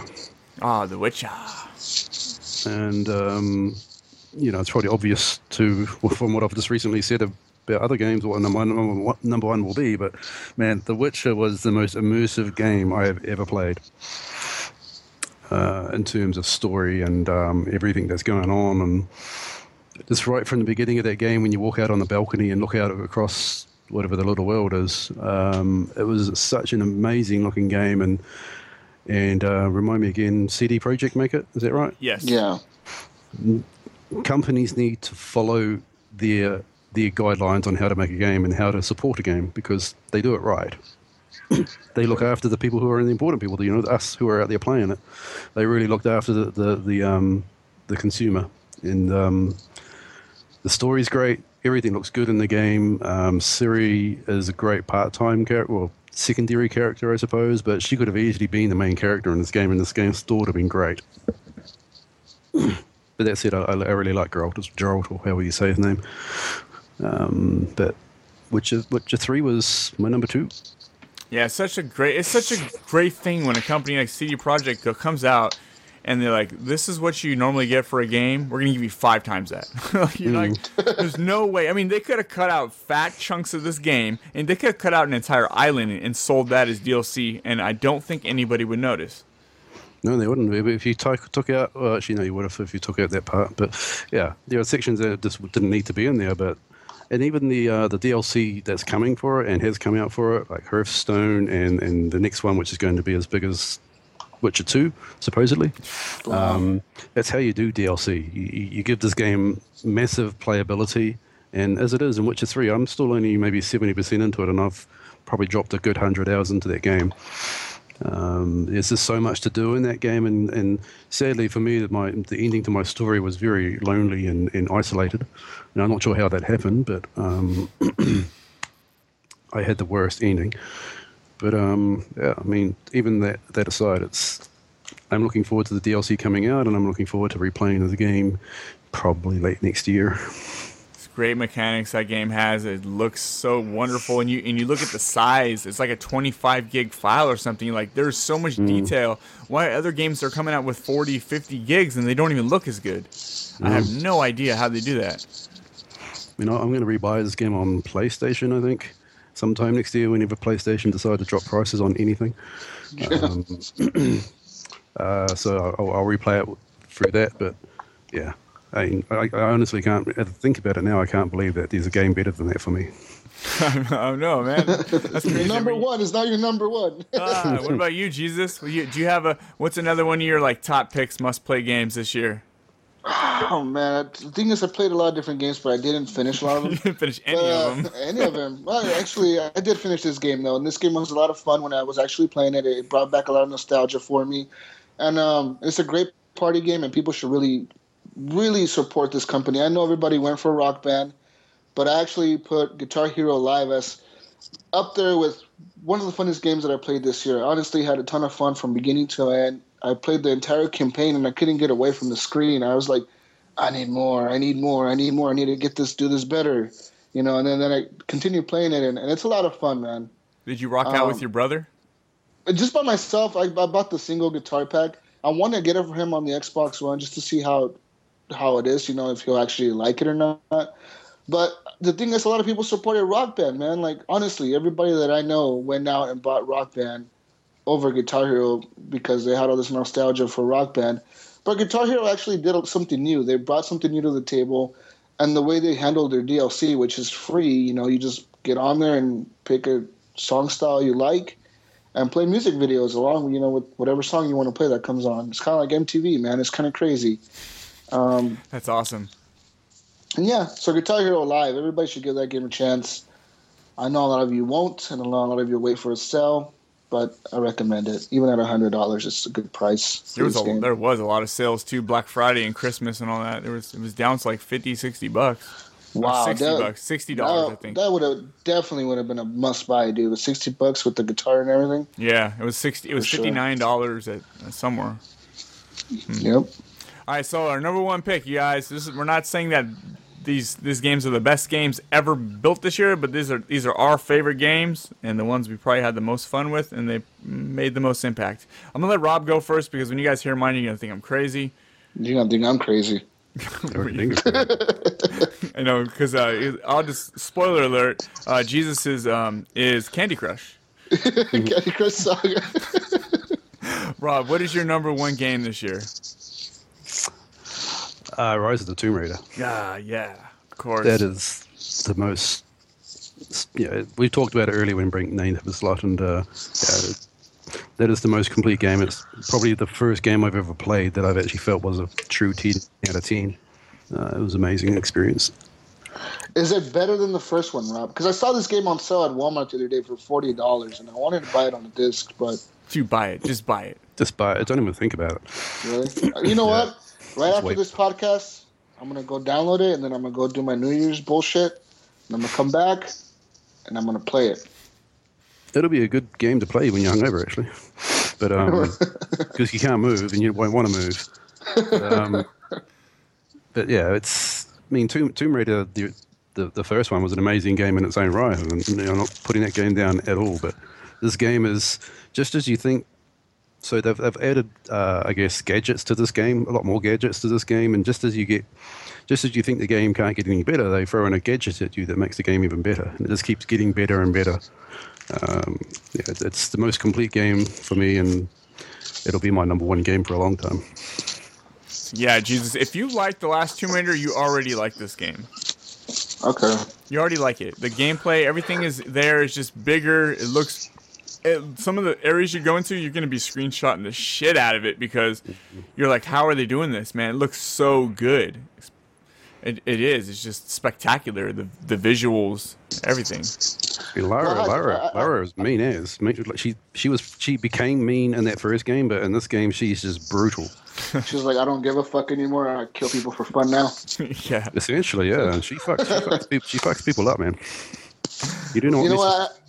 Ah, The Witcher. and um, you know it's probably obvious to from what I've just recently said about other games what number one, number one, number one will be. But man, The Witcher was the most immersive game I have ever played. Uh, in terms of story and um, everything that's going on, and just right from the beginning of that game, when you walk out on the balcony and look out across whatever the little world is, um, it was such an amazing looking game. And and uh, remind me again, CD Projekt make it? Is that right? Yes. Yeah. companies need to follow their their guidelines on how to make a game and how to support a game because they do it right. they look after the people who are the important people, you know, us who are out there playing it. They really looked after the the the, um, the consumer, and um, the story's great. Everything looks good in the game. Um, Ciri is a great part-time character, well, secondary character, I suppose, but she could have easily been the main character in this game, and this game still would have been great. But that said, I, I really like Geralt, Geralt, or however you say his name. Um, but Witcher, Witcher 3 was my number two. Yeah, it's such a great it's such a great thing when a company like CD Projekt Go comes out and they're like, "This is what you normally get for a game. We're gonna give you five times that." You're like, mm. "There's no way." I mean, they could have cut out fat chunks of this game, and they could have cut out an entire island and sold that as DLC, and I don't think anybody would notice. No, they wouldn't. But if you took took out, well, actually, no, you would have if you took out that part. But yeah, there are sections that just didn't need to be in there. But and even the uh, the DLC that's coming for it and has come out for it, like Hearts of Stone, and and the next one, which is going to be as big as Witcher Two, supposedly. Um, that's how you do DLC. You, you you give this game massive playability, and as it is in Witcher Three, I'm still only maybe seventy percent into it, and I've probably dropped a good hundred hours into that game. Um, there's just so much to do in that game, and, and sadly for me, that my the ending to my story was very lonely and, and isolated. And I'm not sure how that happened, but um, I had the worst ending. But um, yeah, I mean, even that that aside, it's I'm looking forward to the DLC coming out, and I'm looking forward to replaying the game probably late next year. Great mechanics that game has. It looks so wonderful, and you and you look at the size. It's like a 25 gig file or something. Like there's so much detail. Why other games are coming out with 40, 50 gigs and they don't even look as good? I have no idea how they do that. You know, I'm going to rebuy this game on PlayStation. I think sometime next year, whenever PlayStation decide to drop prices on anything. Um, uh, so I'll, I'll replay it through that. But yeah, I, mean, I, I honestly can't think about it now. I can't believe that there's a game better than that for me. oh no, man, that's crazy. number one is not your number one. Ah, what about you, Jesus? Will you, do you have a what's another one of your like top picks must play games this year? oh man, the thing is, I played a lot of different games, but I didn't finish a lot of them. You didn't finish any Uh, of them. any of them. Well, actually, I did finish this game though, and this game was a lot of fun when I was actually playing it. It brought back a lot of nostalgia for me, and um, it's a great party game, and people should really, really support this company. I know everybody went for Rock Band, but I actually put Guitar Hero Live as up there with one of the funnest games that I played this year. I honestly had a ton of fun from beginning to end. I played the entire campaign, and I couldn't get away from the screen. I was like, I need more. I need more. I need more. I need to get this, do this better. You know, and then, then I continued playing it, and, and it's a lot of fun, man. Did you rock out with Um, your brother? Just by myself, I, I bought the single guitar pack. I want to get it for him on the Xbox One just to see how how it is. You know, if he'll actually like it or not. But the thing is, a lot of people supported Rock Band, man. Like honestly, everybody that I know went out and bought Rock Band over Guitar Hero because they had all this nostalgia for Rock Band. But Guitar Hero actually did something new. They brought something new to the table, and the way they handled their DLC, which is free, you know, you just get on there and pick a song style you like, and play music videos along, you know, with whatever song you want to play that comes on. It's kind of like MTV, man. It's kind of crazy. Um, That's awesome. and yeah, so Guitar Hero Live, everybody should give that game a chance. I know a lot of you won't, and a lot of you wait for a sale, but I recommend it. Even at hundred dollars, it's a good price. There was a, game. there was a lot of sales too, Black Friday and Christmas and all that. There was it was down to like 50, 60 bucks. Wow, 60 that- bucks, sixty dollars, I think. that would have definitely would have been a must buy, dude. With sixty bucks with the guitar and everything. yeah, it was sixty. It was fifty nine dollars at uh, somewhere. Yep. All right, so our number one pick, you guys. This is we're not saying that these these games are the best games ever built this year, but these are these are our favorite games and the ones we probably had the most fun with, and they made the most impact. I'm gonna let Rob go first because when you guys hear mine, you're gonna think I'm crazy. You're gonna think I'm crazy. I know because uh, I'll just spoiler alert. Uh, Jesus is um, is Candy Crush. Candy Crush Saga. Rob, what is your number one game this year? Uh, Rise of the Tomb Raider. Yeah, yeah, of course. That is the most. Yeah, we talked about it earlier when Brink named it a slot, and uh, yeah, that is the most complete game. It's probably the first game I've ever played that I've actually felt was a true 10 out of 10. Uh, it was an amazing experience. Is it better than the first one, Rob? Because I saw this game on sale at Walmart the other day for forty dollars, and I wanted to buy it on the disc, but You buy it. Just buy it. Just buy it. Don't even think about it. really, you know Yeah. what? Right after wait. this podcast, I'm gonna go download it, and then I'm gonna go do my New Year's bullshit, and I'm gonna come back, and I'm gonna play it. It'll be a good game to play when you're hungover, actually. But um, because you can't move and you won't want to move. But, um, but yeah, it's. I mean, Tomb, Tomb Raider, the, the the first one was an amazing game in its own right, and you know, I'm not putting that game down at all. But this game is just as you think. So they've, they've added, uh, I guess, gadgets to this game, a lot more gadgets to this game, and just as you get, just as you think the game can't get any better, they throw in a gadget at you that makes the game even better, and it just keeps getting better and better. Um, yeah, it's- it's the most complete game for me, and it'll be my number one game for a long time. Yeah, Jesus. If you like the last Tomb Raider, you already like this game. Okay. You already like it. The gameplay, everything is there. It's just bigger. It looks. It, some of the areas you go into, you're gonna be screenshotting the shit out of it because you're like, how are they doing this, man? It looks so good. It, it is. It's just spectacular. The the visuals, everything. Lara, Well, I- Lara, I- I- Lara is mean as. She she was she became mean in that first game, but in this game she's just brutal. She's like, I don't give a fuck anymore. I kill people for fun now. yeah. Essentially, yeah. She fucks she fucks, people, she fucks people up, man. You do know You know what?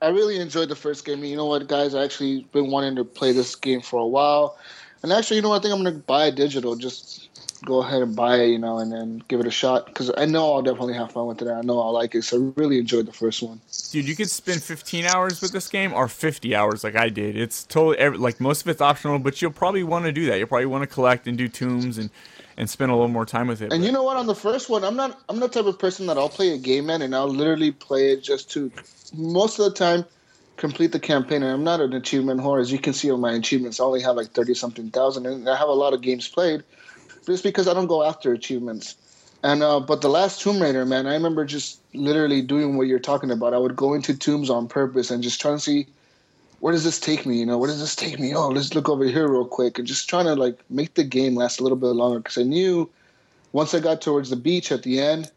I, really enjoyed the first game. You know what, guys? I actually been wanting to play this game for a while, and actually, you know, what? I think I'm gonna buy it digital. Just go ahead and buy it, you know, and then give it a shot because I know I'll definitely have fun with it. I know I'll like it. So I really enjoyed the first one. Dude, you could spend 15 hours with this game or 50 hours like I did. It's totally like most of it's optional, but you'll probably want to do that. You'll probably want to collect and do tombs and and spend a little more time with it. And but- you know what? On the first one, I'm not. I'm the type of person that I'll play a game, man, and I'll literally play it just to, most of the time, complete the campaign. And I'm not an achievement whore, as you can see on my achievements. I only have like thirty something thousand, and I have a lot of games played. But it's because I don't go after achievements. And uh, but the last Tomb Raider, man, I remember just literally doing what you're talking about. I would go into tombs on purpose and just trying to see where does this take me? You know, where does this take me? Oh, let's look over here real quick and just trying to like make the game last a little bit longer because I knew once I got towards the beach at the end,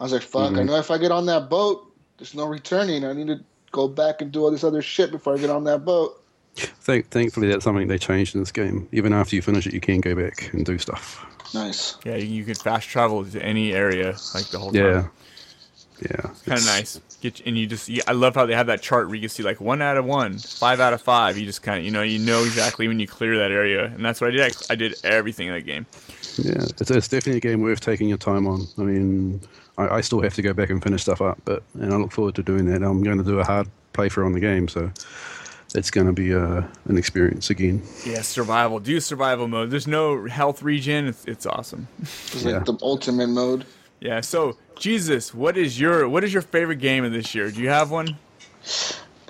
I was like, fuck, I Mhm. know if I get on that boat, there's no returning. I need to go back and do all this other shit before I get on that boat. Thank, thankfully, that's something they changed in this game. Even after you finish it, you can go back and do stuff. Nice. yeah, you, you can fast travel to any area like the whole time. Yeah, yeah. kind of nice. Get and you just. You, I love how they have that chart where you can see like one out of one, five out of five. You just kind of you know you know exactly when you clear that area, and that's what I did. I, I did everything in that game. Yeah, it's, it's definitely a game worth taking your time on. I mean, I, I still have to go back and finish stuff up, but and I look forward to doing that. I'm going to do a hard playthrough on the game, so it's going to be uh, an experience again. Yeah, survival. Do survival mode. There's no health regen. It's it's awesome. It's Yeah. like the ultimate mode. Yeah. So Jesus, what is your what is your favorite game of this year? Do you have one?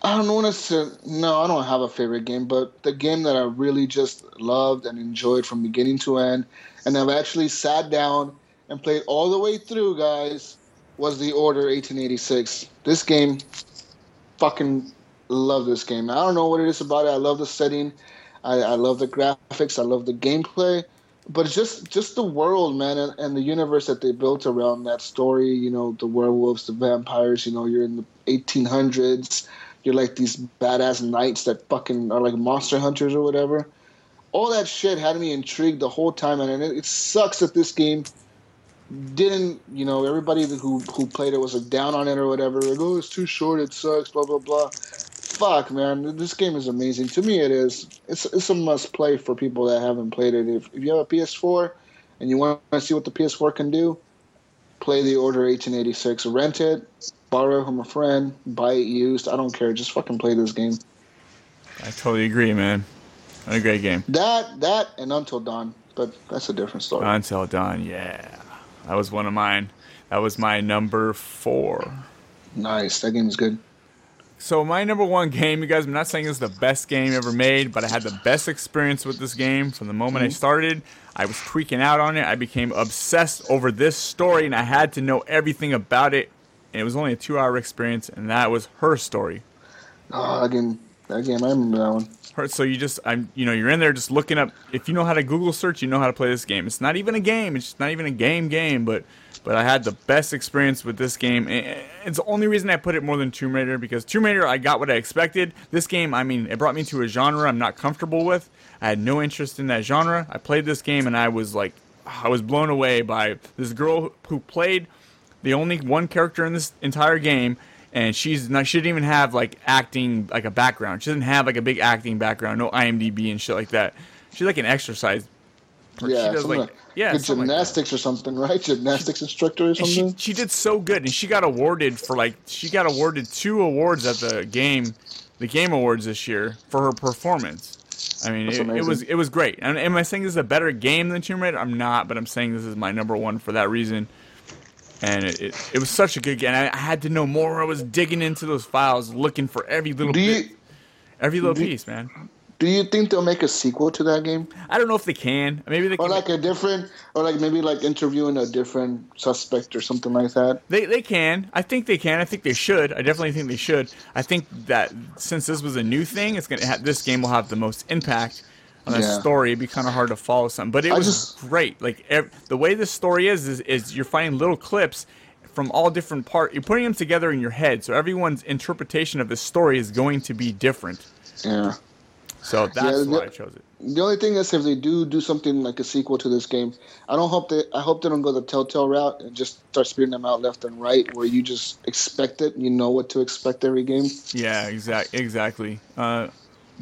I don't want to say, no, I don't have a favorite game, but the game that I really just loved and enjoyed from beginning to end, and I've actually sat down and played all the way through, guys, was The Order 1886. This game, fucking love this game. I don't know what it is about it. I love the setting. I, I love the graphics. I love the gameplay. But just just the world, man, and, and the universe that they built around that story. You know, the werewolves, the vampires. You know, you're in the 1800s. You're like these badass knights that fucking are like monster hunters or whatever. All that shit had me intrigued the whole time, and it, it sucks that this game didn't. You know, everybody who who played it was like down on it or whatever. Like, oh, it's too short. It sucks. Blah blah blah. Fuck, man, this game is amazing. To me, it is. It's it's a must play for people that haven't played it. If if you have a PS4 and you want to see what the PS4 can do, play the Order 1886. Rent it, borrow it from a friend, buy it used. I don't care. Just fucking play this game. I totally agree, man. A great game. That that and Until Dawn. but that's a different story. Until Dawn, yeah, that was one of mine. That was my number four. nice. That game is good. So my number one game, you guys, I'm not saying it's the best game ever made, but I had the best experience with this game from the moment I mm-hmm. started. I was freaking out on it. I became obsessed over this story, and I had to know everything about it. And it was only a two-hour experience, and that was her story. Oh, that game. That game. I remember that one. So you just, I'm, you know, you're in there just looking up. If you know how to Google search, you know how to play this game. It's not even a game. It's not even a game game, but, but I had the best experience with this game. It's the only reason I put it more than Tomb Raider because Tomb Raider, I got what I expected. This game, I mean, it brought me to a genre I'm not comfortable with. I had no interest in that genre. I played this game and I was like, I was blown away by this girl who played the only one character in this entire game and she's not she didn't even have like acting like a background. She doesn't have like a big acting background no imdb and shit like that. She's like an exercise Yeah, she does like, like, yeah something like gymnastics or something, right? Gymnastics instructor or And she, something. she did so good and she got awarded for like she got awarded two awards at the game the game awards this year for her performance. I mean it, it was it was great. And am i saying this is a better game than tomb raider? I'm not but i'm saying this is my number one for that reason and it, it, it was such a good game I, I had to know more i was digging into those files looking for every little Do bit you every little do- piece man do you think they'll make a sequel to that game, i don't know if they can maybe they or can like a different, or like maybe like interviewing a different suspect or something like that? They they can. I think they can. I think they should. I definitely think they should. I think that since this was a new thing, it's gonna ha- this game will have the most impact on Yeah. story. It'd be kind of hard to follow something, but it I was just- great. Like ev- the way this story is, is is you're finding little clips from all different parts. You're putting them together in your head, so everyone's interpretation of the story is going to be different. Yeah. So that's the- why I chose it. The only thing is, if they do do something like a sequel to this game, I don't hope they. I hope they don't go the Telltale route and just start spitting them out left and right, where you just expect it. You know what to expect every game. Yeah, exact, exactly. Uh,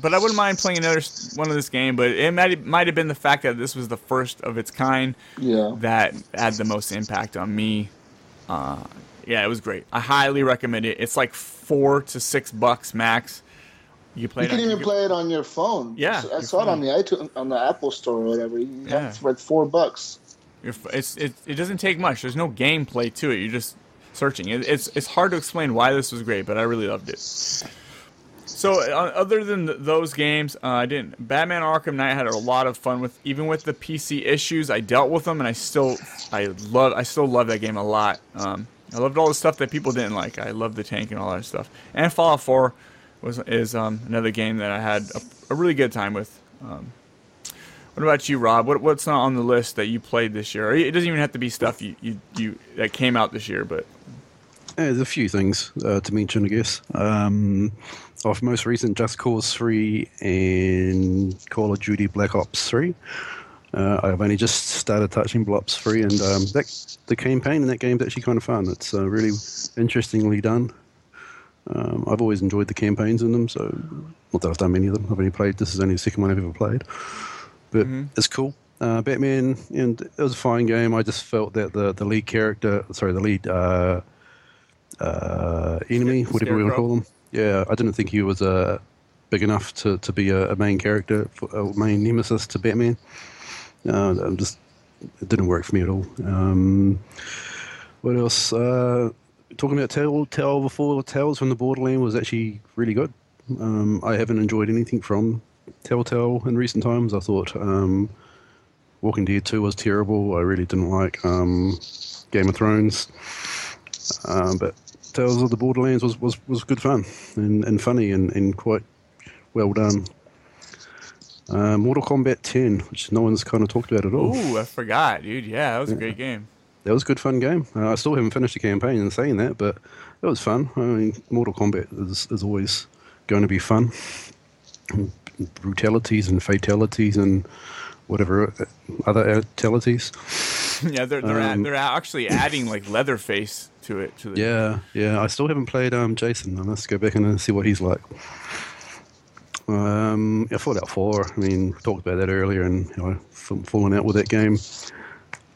but I wouldn't mind playing another one of this game. But it might might have been the fact that this was the first of its kind Yeah. that had the most impact on me. Uh, yeah, it was great. I highly recommend it. It's like four to six bucks max. You play You can on- even play it on your phone. Yeah, I saw it on the iTunes, on the Apple Store or whatever. You Yeah. have it for like four bucks. Your It's, it, it doesn't take much. There's no gameplay to it. You're just searching. It, it's it's hard to explain why this was great, but I really loved it. So uh, other than th- those games, uh, I didn't. Batman Arkham Knight had a lot of fun with. Even with the PC issues, I dealt with them, and I still I love I still love that game a lot. Um, I loved all the stuff that people didn't like. I loved the tank and all that stuff. And Fallout 4 was is um, another game that I had a, a really good time with. Um, what about you, Rob? What, what's not on the list that you played this year? It doesn't even have to be stuff you, you, you that came out this year, but Yeah, there's a few things uh, to mention, I guess. Um, of most recent, Just Cause 3 and Call of Duty Black Ops 3. Uh, I've only just started touching Black Ops 3, and um, that, the campaign in that game is actually kind of fun. It's uh, really interestingly done. Um, I've always enjoyed the campaigns in them, so not that I've done many of them. I've only played this is only the second one I've ever played, but it's cool. Uh, Batman, and it was a fine game. I just felt that the the lead character, sorry, the lead uh, uh, enemy, whatever we want to call them. Yeah, I didn't think he was uh, big enough to, to be a, a main character, a main nemesis to Batman. Uh, I'm just it didn't work for me at all. Um, what else? Uh, talking about Telltale before, Tales from the Borderland was actually really good. Um, I haven't enjoyed anything from Telltale in recent times. I thought um, Walking Dead 2 was terrible. I really didn't like um, Game of Thrones. Um, but Tales of the Borderlands was, was, was good fun and, and funny and, and quite well done. Uh, Mortal Kombat 10, which no one's kind of talked about at all. ooh, I forgot, dude. Yeah, that was a great game. That was a good fun game. Uh, I still haven't finished the campaign and saying that, but it was fun. I mean, Mortal Kombat is, is always going to be fun. Brutalities and fatalities and whatever uh, other fatalities. yeah, they're they're, Um, they're actually adding like Leatherface to it. To the Yeah, yeah. I still haven't played um, Jason. I must go back and see what he's like. Um, yeah, Fallout 4. I mean, we talked about that earlier and you know, falling out with that game.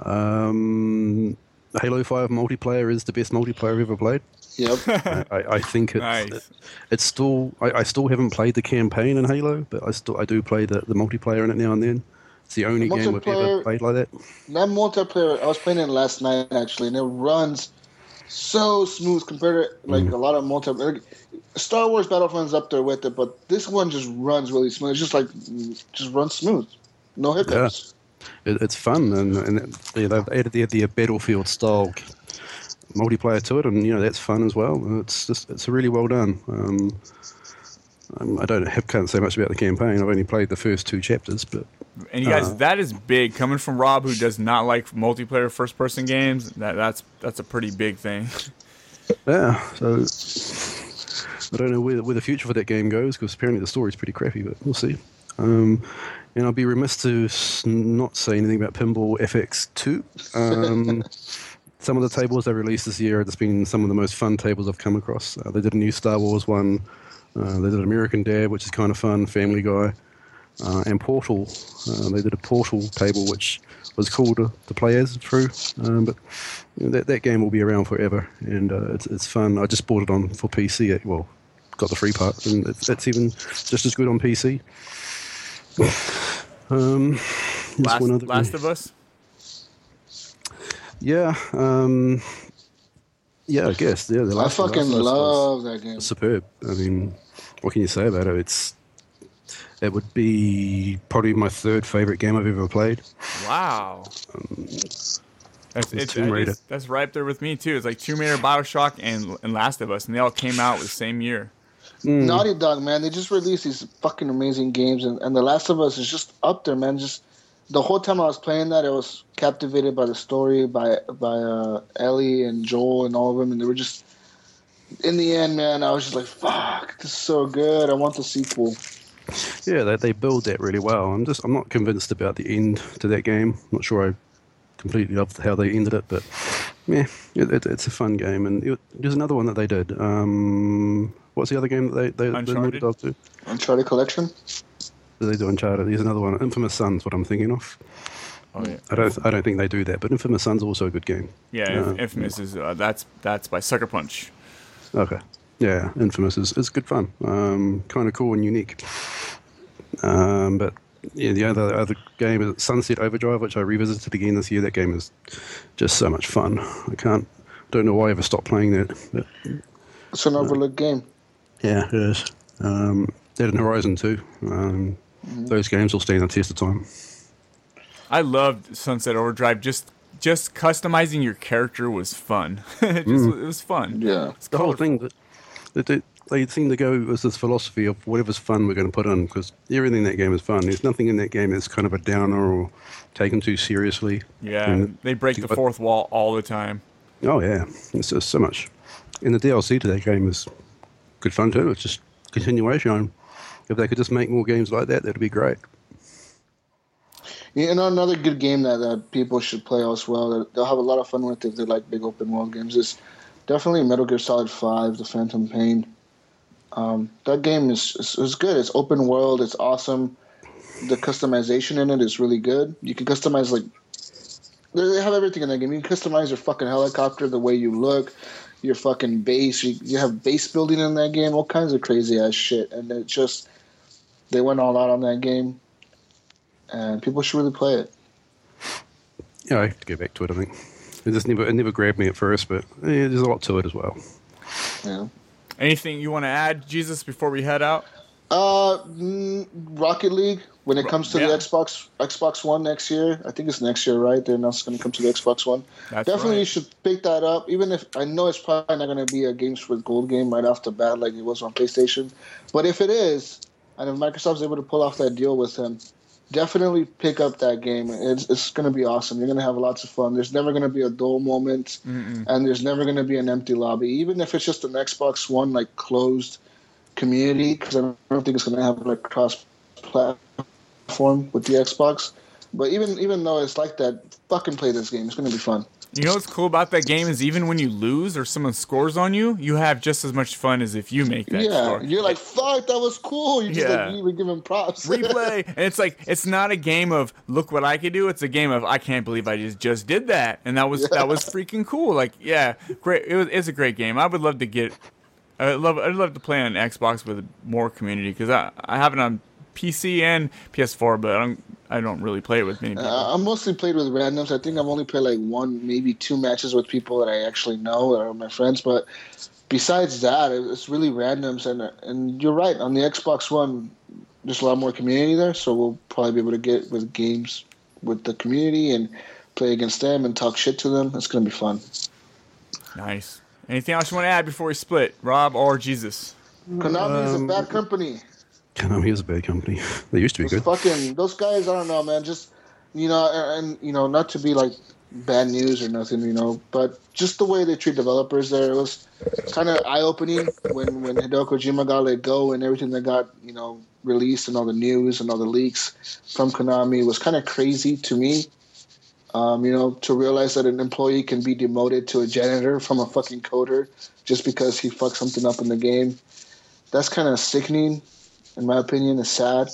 Um, Halo 5 multiplayer is the best multiplayer I've ever played. Yep. I, I think it's Nice. it's still I, I still haven't played the campaign in Halo, but I still I do play the, the multiplayer in it now and then. It's the only game we've ever Multiplayer- played like that. That multiplayer, I was playing it last night actually, and it runs so smooth compared to like a lot of multiplayer. Like, Star Wars Battlefront's up there with it, but this one just runs really smooth. It's just like just runs smooth, no hiccups. It, it's fun, and, and it, yeah, they've added the, the Battlefield style multiplayer to it, and you know that's fun as well. It's just it's really well done. Um, um, I don't have, can't say much about the campaign. I've only played the first two chapters, but And you guys, Uh, that is big coming from Rob, who does not like multiplayer first-person games. That that's that's a pretty big thing. yeah. So I don't know where, where the future for that game goes because apparently the story's pretty crappy, but we'll see. Um, and I'll be remiss to not say anything about Pinball FX2. Um, some of the tables they released this year have been some of the most fun tables I've come across. Uh, they did a new Star Wars one. Uh, they did American Dad, which is kind of fun. Family Guy. Uh, and Portal. Uh, they did a Portal table, which was cool to, to play as through. Um, but you know, that, that game will be around forever, and uh, it's, it's fun. I just bought it on for PC. It- Well, got the free part, and it's, it's even just as good on PC. Um, there's Last, one other- Last of Us. yeah, um, yeah, I guess. Yeah, the I Last of Us fucking was- was love that game. Superb. I mean, what can you say about it? It's it would be probably my third favorite game I've ever played. Wow. That's, it's, Tomb Raider. is- that's right up there with me too. It's like Tomb Raider, Bioshock, and, and Last of Us, and they all came out the same year. Naughty Dog, man, they just released these fucking amazing games, and, and The Last of Us is just up there, man. Just the whole time I was playing that, I was captivated by the story, by by uh, Ellie and Joel and all of them, and they were just. In the end, man, I was just like, "Fuck, this is so good! I want the sequel." Yeah, they, they build that really well. I'm just I'm not convinced about the end to that game. not sure I completely loved how they ended it, but yeah, it, it, it's a fun game. And it, there's another one that they did. Um, what's the other game that they they the Naughty Uncharted? Dog do? Uncharted Collection. That They do Uncharted. There's another one. Infamous Sons. What I'm thinking of. Oh yeah. I don't I don't think they do that, but Infamous Sons also a good game. Yeah, Uh, Infamous is uh, that's that's by Sucker Punch. Okay. Yeah, Infamous is, is good fun. Um, kind of cool and unique. Um, but yeah, the other other game is Sunset Overdrive, which I revisited again this year. That game is just so much fun. I can't, don't know why I ever stopped playing that. But It's an overlooked game. yeah, it is. Um, Dead and Horizon too. Um, Those games will stand the test of time. I loved Sunset Overdrive. Just just customizing your character was fun. it, just, mm. it was fun. Yeah. It's The whole thing that, that they, they seem to go with this philosophy of whatever's fun we're going to put in because everything in that game is fun. There's nothing in that game that's kind of a downer or taken too seriously. Yeah, And- they break the but- fourth wall all the time. Oh yeah, it's just so much. And the DLC to that game is good fun too. It's just continuation. If they could just make more games like that, that'd be great. You know, another good game that, that people should play as well. That they'll have a lot of fun with if they like big open world games. Is definitely Metal Gear Solid Five: The Phantom Pain. Um, that game is, is is good. It's open world. It's awesome. The customization in it is really good. You can customize like they have everything in that game. You can customize your fucking helicopter, the way you look, your fucking base. You, you have base building in that game. All kinds of crazy ass shit. And it just they went all out on that game and people should really play it. Yeah, I have to go back to it. I think it just never it never grabbed me at first, but yeah, there's a lot to it as well. Yeah. Anything you want to add, Jesus, before we head out? Uh, mm, Rocket League. When it comes to yeah. the Xbox Xbox One next year, I think it's next year, right? They're not going to come to the Xbox One. That's Definitely, right. you should pick that up. Even if I know it's probably not going to be a Games with Gold game right off the bat, like it was on PlayStation. But if it is, and if Microsoft's able to pull off that deal with him, definitely pick up that game. It's it's going to be awesome. You're going to have lots of fun. There's never going to be a dull moment, and there's never going to be an empty lobby. Even if it's just an Xbox One like closed community, because I don't think it's going to have like cross platform with the Xbox. But even even though it's like that, fucking play this game. It's going to be fun. You know what's cool about that game is even when you lose or someone scores on you, you have just as much fun as if you make that yeah, score. you're like, fuck, that was cool. You just Yeah. like really giving props. replay and it's like it's not a game of look what i could do it's a game of i can't believe i just just did that and that was that was freaking cool like yeah great it was it's a great game i would love to get i love i'd love to play on xbox with more community because i i have it on pc and ps4 but i don't I don't really play it with many people. Uh, I'm mostly played with randoms. I think I've only played like one, maybe two matches with people that I actually know or are my friends. But besides that, it's really randoms. And and you're right. On the Xbox One, there's a lot more community there, so we'll probably be able to get with games with the community and play against them and talk shit to them. It's gonna be fun. nice. Anything else you want to add before we split, Rob or Jesus? Konami is a Um, bad company. Konami is a bad company. They used to be Those good. fucking those guys. I don't know, man. Just you know, and, you know, not to be like bad news or nothing, you know, but just the way they treat developers there it was kind of eye opening when when Hideo Kojima got let go and everything that got you know released and all the news and all the leaks from Konami was kind of crazy to me. Um, you know, to realize that an employee can be demoted to a janitor from a fucking coder just because he fucked something up in the game. That's kind of sickening, in my opinion. is sad,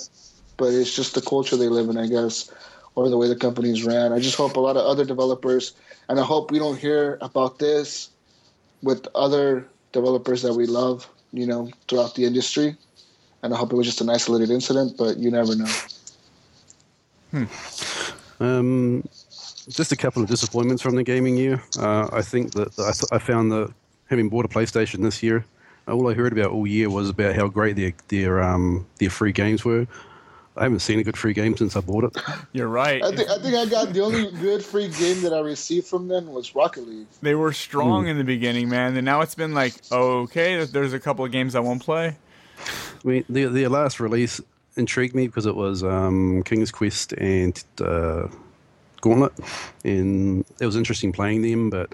but it's just the culture they live in, I guess, or the way the company's ran. I just hope a lot of other developers, and I hope we don't hear about this with other developers that we love, you know, throughout the industry. And I hope it was just an isolated incident, but you never know. Hmm. Um, just a couple of disappointments from the gaming year. Uh, I think that I, th- I found that having bought a PlayStation this year, all I heard about all year was about how great their their um, their free games were. I haven't seen a good free game since I bought it. You're right. I think I think I got the only good free game that I received from them was Rocket League. They were strong in the beginning, man, and now it's been like, okay, there's- there's a couple of games I won't play. I mean, their, their last release intrigued me because it was um, King's Quest and uh, Gauntlet, and it was interesting playing them. But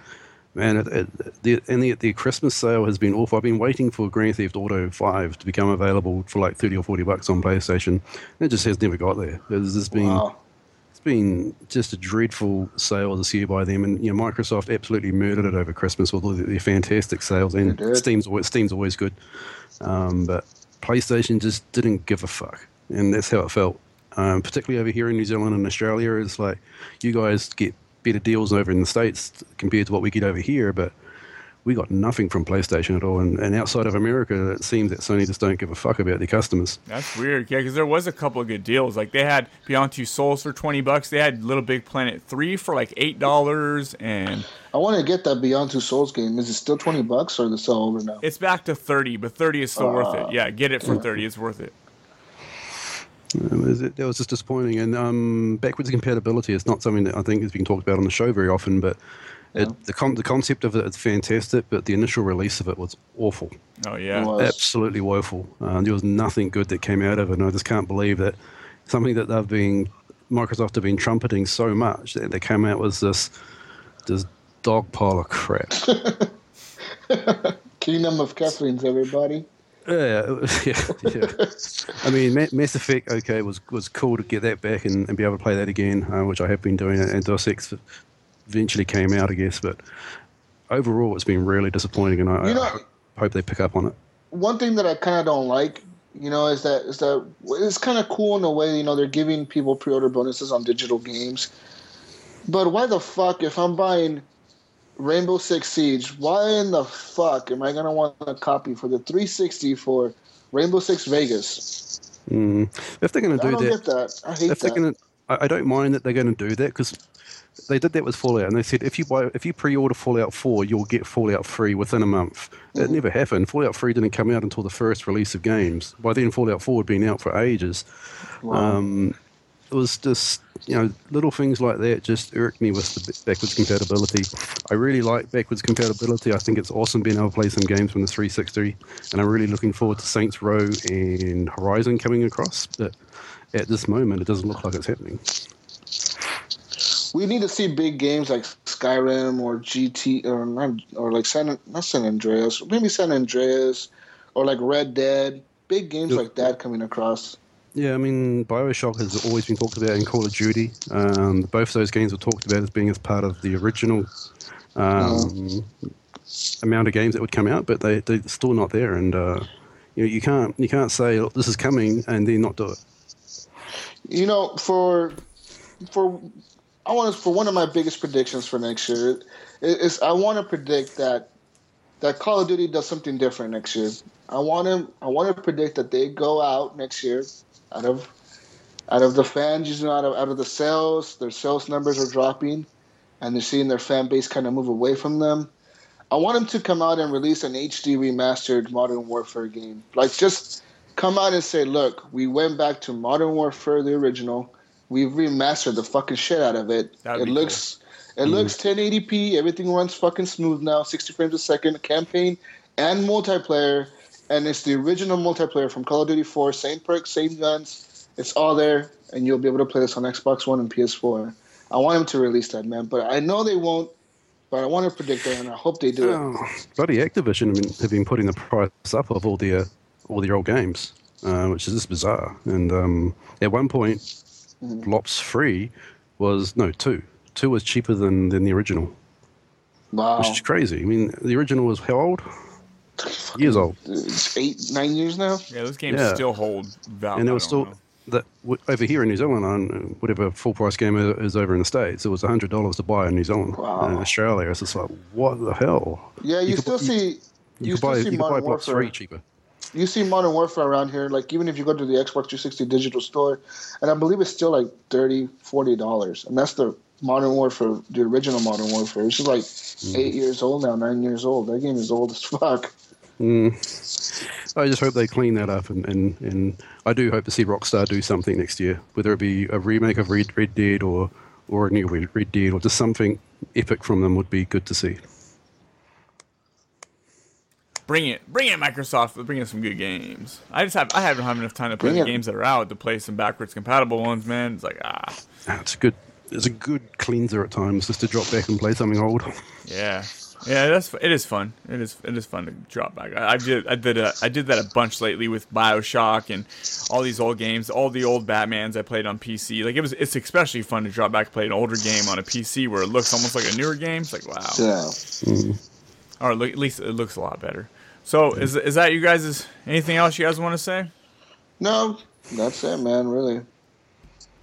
man, it, it, the, and the, the Christmas sale has been awful. I've been waiting for Grand Theft Auto Five to become available for like thirty or forty bucks on PlayStation. And It just has never got there. There's just been Wow. it's been just a dreadful sale this year by them, and you know Microsoft absolutely murdered it over Christmas with all their their fantastic sales, and Steam's always, Steam's always good, um, but PlayStation just didn't give a fuck, and that's how it felt. Um, particularly over here in New Zealand and Australia, it's like you guys get better deals over in the states compared to what we get over here, but we got nothing from PlayStation at all. And, and outside of America, it seems that Sony just don't give a fuck about their customers. That's weird. Yeah, because there was a couple of good deals. Like they had Beyond Two Souls for twenty bucks. They had Little Big Planet three for like eight dollars, and I want to get that Beyond Two Souls game. Is it still twenty bucks or is it still over now? it's back to thirty. But thirty is still worth it. Ah. Yeah, get it for thirty. It's worth it. Is it- that was just disappointing. And um, backwards compatibility is not something that I think has been talked about on the show very often, but it, the, con- the concept of it is fantastic, but the initial release of it was awful. Oh yeah. It was. Absolutely woeful. Uh, there was nothing good that came out of it, and I just can't believe that something that they've been, Microsoft have been trumpeting so much, that they came out with this, this dog pile of crap. Kingdom of Kathleen's, everybody. Yeah, yeah, yeah. I mean, Mass Effect, okay, was was cool to get that back and, and be able to play that again, uh, which I have been doing. And Deus Ex eventually came out, I guess, but overall, it's been really disappointing, and I, You know- I hope- hope they pick up on it. One thing that I kind of don't like, you know, is that is that it's kind of cool in a way. You know, they're giving people pre-order bonuses on digital games, but why the fuck if I'm buying Rainbow Six Siege, why in the fuck am I gonna want a copy for the 360 for Rainbow Six Vegas? Mm. If they're going to I do don't that, get that. I hate if they're that. going to, I I don't mind that they're going to do that because they did that with Fallout, and they said if you buy, if you pre-order Fallout Four, you'll get Fallout Three within a month. Mm-hmm. That never happened. Fallout Three didn't come out until the first release of games. By then, Fallout Four had been out for ages. Um, it was just you know little things like that just irked me with the backwards compatibility. I really like backwards compatibility. I think it's awesome being able to play some games from the 360, and I'm really looking forward to Saints Row and Horizon coming across. But at this moment, it doesn't look like it's happening. we need to see big games like Skyrim or GT or not or like San not San Andreas, maybe San Andreas or like Red Dead. Big games Yep. like that coming across. Yeah, I mean, Bioshock has always been talked about in Call of Duty. Um, both those games were talked about as being as part of the original um, amount of games that would come out, but they they're still not there. And uh, you know, you can't you can't say this is coming and then not do it. You know, for for I want to for one of my biggest predictions for next year is I want to predict that that Call of Duty does something different next year. I want to I want to predict that they go out next year out of out of the fans, you know, out of out of the sales, their sales numbers are dropping, and they're seeing their fan base kind of move away from them. I want them to come out and release an HD remastered Modern Warfare game. Like, just come out and say, look, we went back to Modern Warfare, the original. We've remastered the fucking shit out of it. That'd it looks, it mm-hmm. looks 1080p. Everything runs fucking smooth now, 60 frames a second. Campaign and multiplayer, and it's the original multiplayer from Call of Duty 4. Same perks, same guns. It's all there, and you'll be able to play this on Xbox One and PS4. I want them to release that, man, but I know they won't. But I want to predict that, and I hope they do it. Oh, bloody Activision have been, have been putting the price up of all their all their old games, uh, which is just bizarre. And um, at one point, Mm-hmm. Lops Free was no two. Two was cheaper than, than the original, Wow, which is crazy. I mean, the original was how old? Years old. it's eight, nine years now. Yeah, those games Yeah. still hold value. and there was still that over here in New Zealand on whatever full price game i- is over in the states, it was hundred dollars to buy in New Zealand. Wow. And in Australia, it's just like what the hell? Yeah, you, could still bu- see. You, You, could still buy see you could buy Modern Warfare. Three cheaper. You see Modern Warfare around here, like even if you go to the Xbox 360 digital store, and I believe it's still like 30 dollars, and that's the Modern Warfare, the original Modern Warfare. It's just like Mm. eight years old now, nine years old. That game is old as fuck. Mm. I just hope they clean that up, and, and, and I do hope to see Rockstar do something next year, whether it be a remake of Red, Red Dead or or a new Red Red Dead or just something epic from them would be good to see. Bring it, bring it, Microsoft. Bring us some good games. I just have, I haven't had enough time to play Bring the it. games that are out to play some backwards compatible ones, man. It's like ah, Ah, It's a good it's a good cleanser at times just to drop back and play something old. yeah, yeah. That's it is fun. It is it is fun to drop back. I, I did I did a, I did that a bunch lately with Bioshock and all these old games, all the old Batman's I played on PC. Like it was it's especially fun to drop back and play an older game on a PC where it looks almost like a newer game. It's like wow. Yeah. Mm-hmm. Or at least it looks a lot better. So is is that you guys? Is Anything else you guys want to say? No, that's it, man. Really.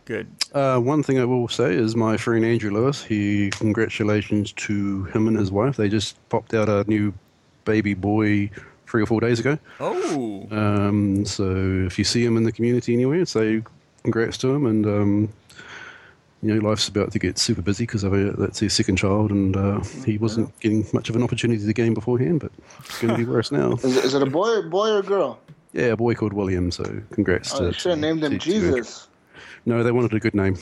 Good. Uh, one thing I will say is my friend Andrew Lewis. He congratulations to him and his wife. They just popped out a new baby boy three or four days ago. Oh, Um, so if you see him in the community anywhere, say congrats to him. And um, you know, life's about to get super busy because that's his second child, and uh, he wasn't getting much of an opportunity to game beforehand, but it's going to be worse now. Is it, is it a boy, boy or girl? Yeah, a boy called William. So congrats Oh, to. they should have named him to- to Jesus. No, they wanted a good name.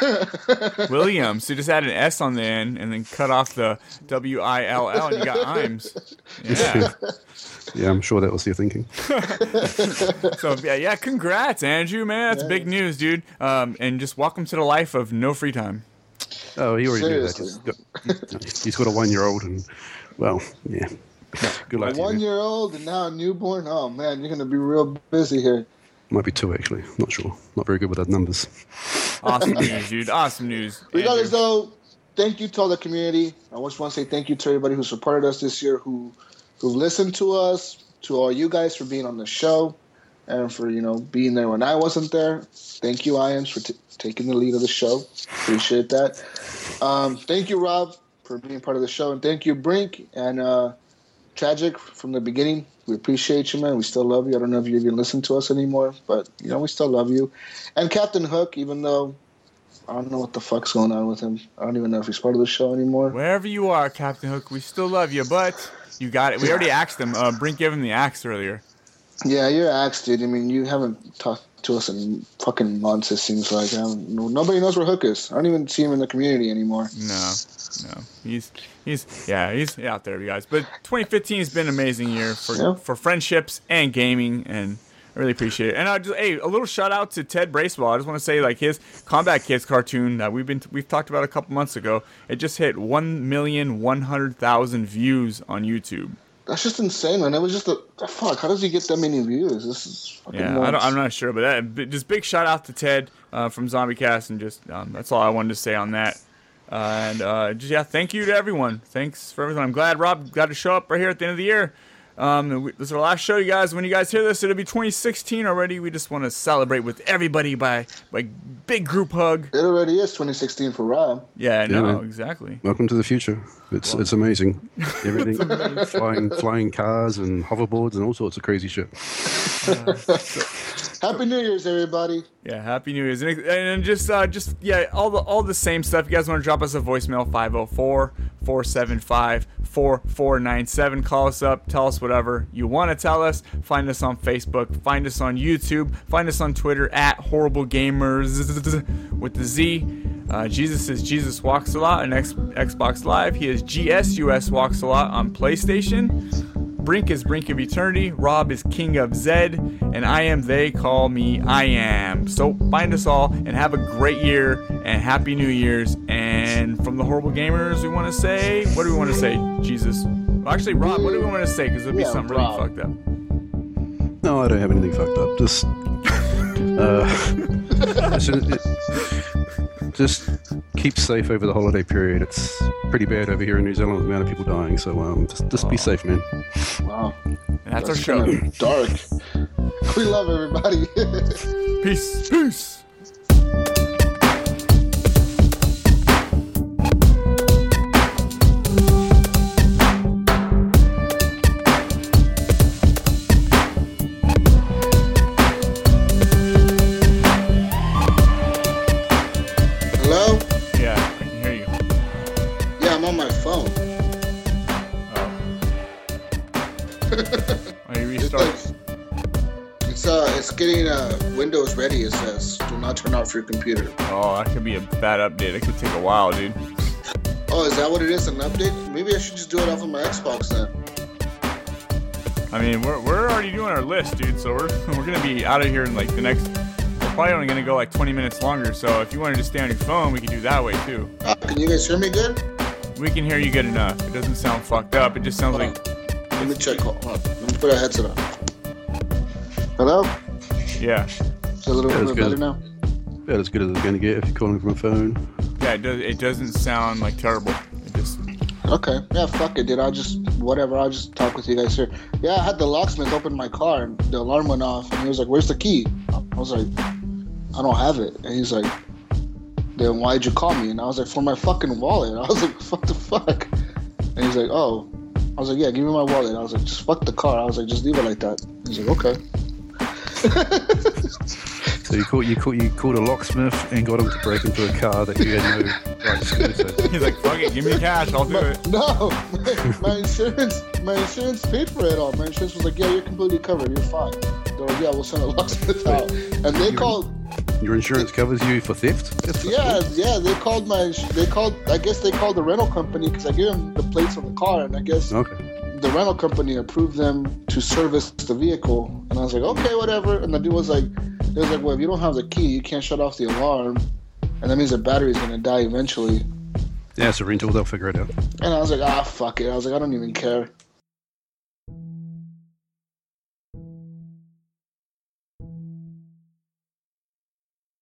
Williams. So just add an S on the end and then cut off the W I L L, and you got Imes. Yeah. Yeah, I'm sure that was your thinking. So yeah, yeah. Congrats, Andrew. Man, that's big news, dude. Um, and just welcome to the life of no free time. Oh, he already knew that. He's got, he's got a one-year-old, and well, yeah. Good luck A to you. One year old and now a newborn. Oh man, you're gonna be real busy here. Might be two actually. Not sure. Not very good with those numbers. Awesome news, dude. Awesome news. Regardless, Andrew. though, thank you to all the community. I just want to say thank you to everybody who supported us this year, who who listened to us, to all you guys for being on the show, and for you know being there when I wasn't there. Thank you, Iams, for t- taking the lead of the show. Appreciate that. Um, thank you, Rob, for being part of the show, and thank you, Brink and uh, Tragic from the beginning. We appreciate you, man. We still love you. I don't know if you even listen to us anymore, but you know we still love you. And Captain Hook, even though I don't know what the fuck's going on with him. I don't even know if he's part of the show anymore. Wherever you are, Captain Hook, we still love you, but you got it. We already axed him. Uh, Brink gave him the axe earlier. Yeah, you're axed, dude. I mean, you haven't talked to us in fucking months. It seems like I don't, nobody knows where Hook is. I don't even see him in the community anymore. No, no, he's he's yeah, he's out there, you guys. But 2015 has been an amazing year for Yeah. for friendships and gaming, and I really appreciate it. And I just hey, a little shout out to Ted Bracewell. I just want to say like his Combat Kids cartoon that we've been we've talked about a couple months ago. It just hit one million one hundred thousand views on YouTube. That's just insane, man. It was just a fuck. How does he get that many views? This is fucking Yeah, I don't, I'm not sure, but that, but just big shout out to Ted uh, from ZombieCast, and just um, that's all I wanted to say on that. Uh, and uh, just, yeah, thank you to everyone. Thanks for everything. I'm glad Rob got to show up right here at the end of the year. Um, this is our last show, you guys. When you guys hear this, it'll be 2016 already. We just want to celebrate with everybody by by big group hug. It already is 2016 for Rob. Yeah, no, man. exactly. Welcome to the future. It's it's amazing. Everything, flying flying cars and hoverboards and all sorts of crazy shit. Happy New Year's, everybody. Yeah, happy New Year's. And, and just uh just yeah, all the all the same stuff. You guys want to drop us a voicemail 504-475-4497. Call us up, tell us whatever you want to tell us. Find us on Facebook, find us on YouTube, find us on Twitter at Horrible Gamers with the Z. Uh, Jesus is Jesus Walks a Lot on X- Xbox Live. He is GSUS Walks a Lot on PlayStation. Brink is Brink of Eternity, Rob is King of Zed, and I am They Call Me I Am. So find us all and have a great year and Happy New Year's. And from the Horrible Gamers, we want to say, what do we want to say, Jesus? Well, actually, Rob, what do we want to say? Because it'll be Yeah, something really Rob. fucked up. No, I don't have anything fucked up. Just, uh, just, just keep safe over the holiday period. It's pretty bad over here in New Zealand with the amount of people dying. So um, just, just be safe, man. Wow. And that's, our show. dark. We love everybody. Peace. Peace. Uh Windows ready. It says, "Do not turn off your computer." Oh, that could be a bad update. It could take a while, dude. Oh, is that what it is? An update? Maybe I should just do it off of my Xbox then. I mean, we're, we're already doing our list, dude. So we're we're gonna be out of here in like the next. We're probably only gonna go like 20 minutes longer. So if you wanted to stay on your phone, we could do that way too. Uh, can you guys hear me good? We can hear you good enough. It doesn't sound fucked up. It just sounds Hold like on. Let me check. Hold on. Let me put a headset on. Hello? Yeah, Is it a little Yeah, bit better now? About as good as it's going to get if you're calling from a phone. yeah. It does. It doesn't sound like terrible. It just Okay. Yeah, fuck it, dude. I'll just whatever. I'll just talk with you guys here. Yeah, I had the locksmith open my car and the alarm went off and he was like, "Where's the key?" I was like, "I don't have it." And he's like, "Then why'd you call me?" And I was like, "For my fucking wallet." I was like, "What the fuck?" And he's like, "Oh." I was like, "Yeah, give me my wallet." I was like, "Just fuck the car." I was like, "Just leave it like that." He's like, "Okay." So you called you called you called a locksmith and got him to break into a car that you had no right to he's like, fuck it, give me the cash, I'll do it. No, my insurance, my insurance paid for it all. My insurance was like, "Yeah, you're completely covered. You're fine." They're like, "Yeah, we'll send a locksmith out," and they called. Your insurance covers you for theft. That's Yeah, yeah, they called my. They called. I guess they called the rental company because I gave them the plates on the car, and I guess Okay. The rental company approved them to service the vehicle. And I was like, okay, whatever. And the dude was like, it was like, well, if you don't have the key, you can't shut off the alarm, and that means the battery's gonna die eventually. Yeah, it's a rental. They'll figure it out. And I was like, ah, fuck it. I was like, I don't even care.